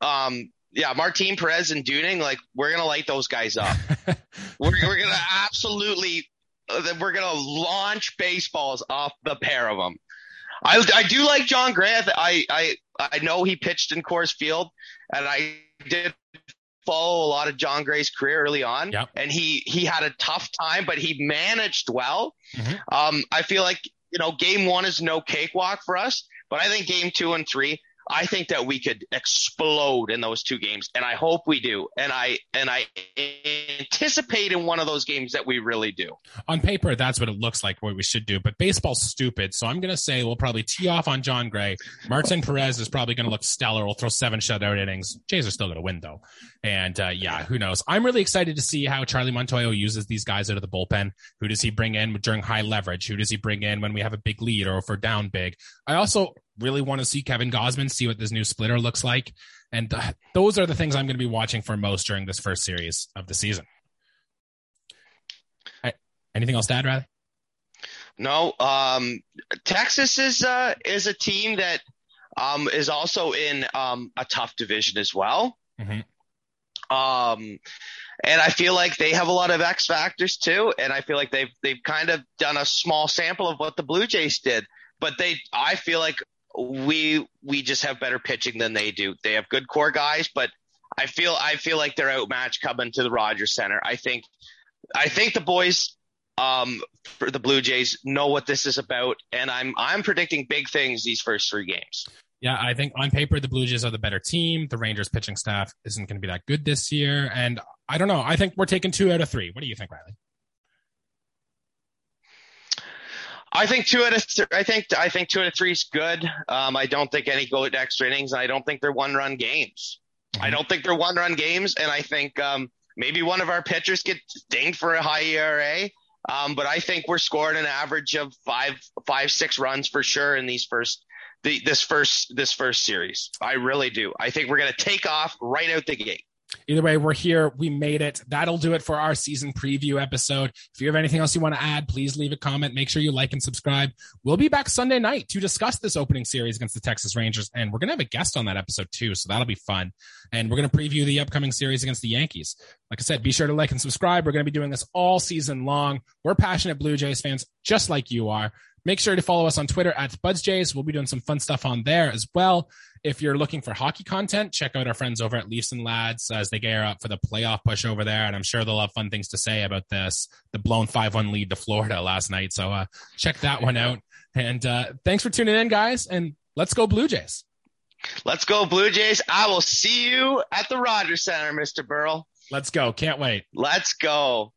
um, yeah, Martin Perez and Dunning, like we're gonna light those guys up. we're we're gonna absolutely, uh, we're gonna launch baseballs off the pair of them. I I do like Jon Gray. I I I know he pitched in Coors Field, and I did follow a lot of Jon Gray's career early on, Yep. and he he had a tough time, but he managed well. Mhm. Um, I feel like you know, game one is no cakewalk for us, but I think game two and three, I think that we could explode in those two games, and I hope we do. And I and I anticipate in one of those games that we really do. on paper, that's what it looks like what we should do. But baseball's stupid. So I'm going to say we'll probably tee off on Jon Gray. Martin Perez is probably going to look stellar. We'll throw seven shutout innings. Jays are still going to win though. And uh, yeah, who knows? I'm really excited to see how Charlie Montoyo uses these guys out of the bullpen. Who does he bring in during high leverage? Who does he bring in when we have a big lead or if we're down big? I also really want to see Kevin Gausman, see what this new splitter looks like. And uh, those are the things I'm going to be watching for most during this first series of the season. I- Anything else to add, Riley? No, um, Texas is uh, is a team that um, is also in um, a tough division as well. Mhm. Um, and I feel like they have a lot of X factors too. And I feel like they've they've kind of done a small sample of what the Blue Jays did, but they I feel like we we just have better pitching than they do. They have good core guys, but I feel I feel like they're outmatched coming to the Rogers Center. I think I think the boys um, for the Blue Jays know what this is about, and I'm I'm predicting big things these first three games. Yeah, I think on paper the Blue Jays are the better team. The Rangers pitching staff isn't going to be that good this year, and I don't know. I think we're taking two out of three. What do you think, Riley? I think two out of th- I think I think two out of three is good. Um, I don't think any go to extra innings. and I don't think they're one run games. I Mhm. don't think they're one run games, and I think um, maybe one of our pitchers gets dinged for a high ERA. Um, but I think we're scoring an average of five five six runs for sure in these first the, this first this first series. I really do. I think we're gonna take off right out the gate. Either way, we're here. We made it. That'll do it for our season preview episode. If you have anything else you want to add, please leave a comment. Make sure you like and subscribe. We'll be back Sunday night to discuss this opening series against the Texas Rangers, and we're going to have a guest on that episode too, so that'll be fun. And we're going to preview the upcoming series against the Yankees. Like I said, be sure to like and subscribe. We're going to be doing this all season long. We're passionate Blue Jays fans, just like you are. Make sure to follow us on Twitter at BudsJays. We'll be doing some fun stuff on there as well. If you're looking for hockey content, check out our friends over at Leafs and Lads as they gear up for the playoff push over there. And I'm sure they'll have fun things to say about this, the blown 5-1 lead to Florida last night. So uh, check that one out. And uh, thanks for tuning in, guys. And let's go Blue Jays. Let's go Blue Jays. I will see you at the Rogers Center, Mr. Burrow. Let's go. Can't wait. Let's go.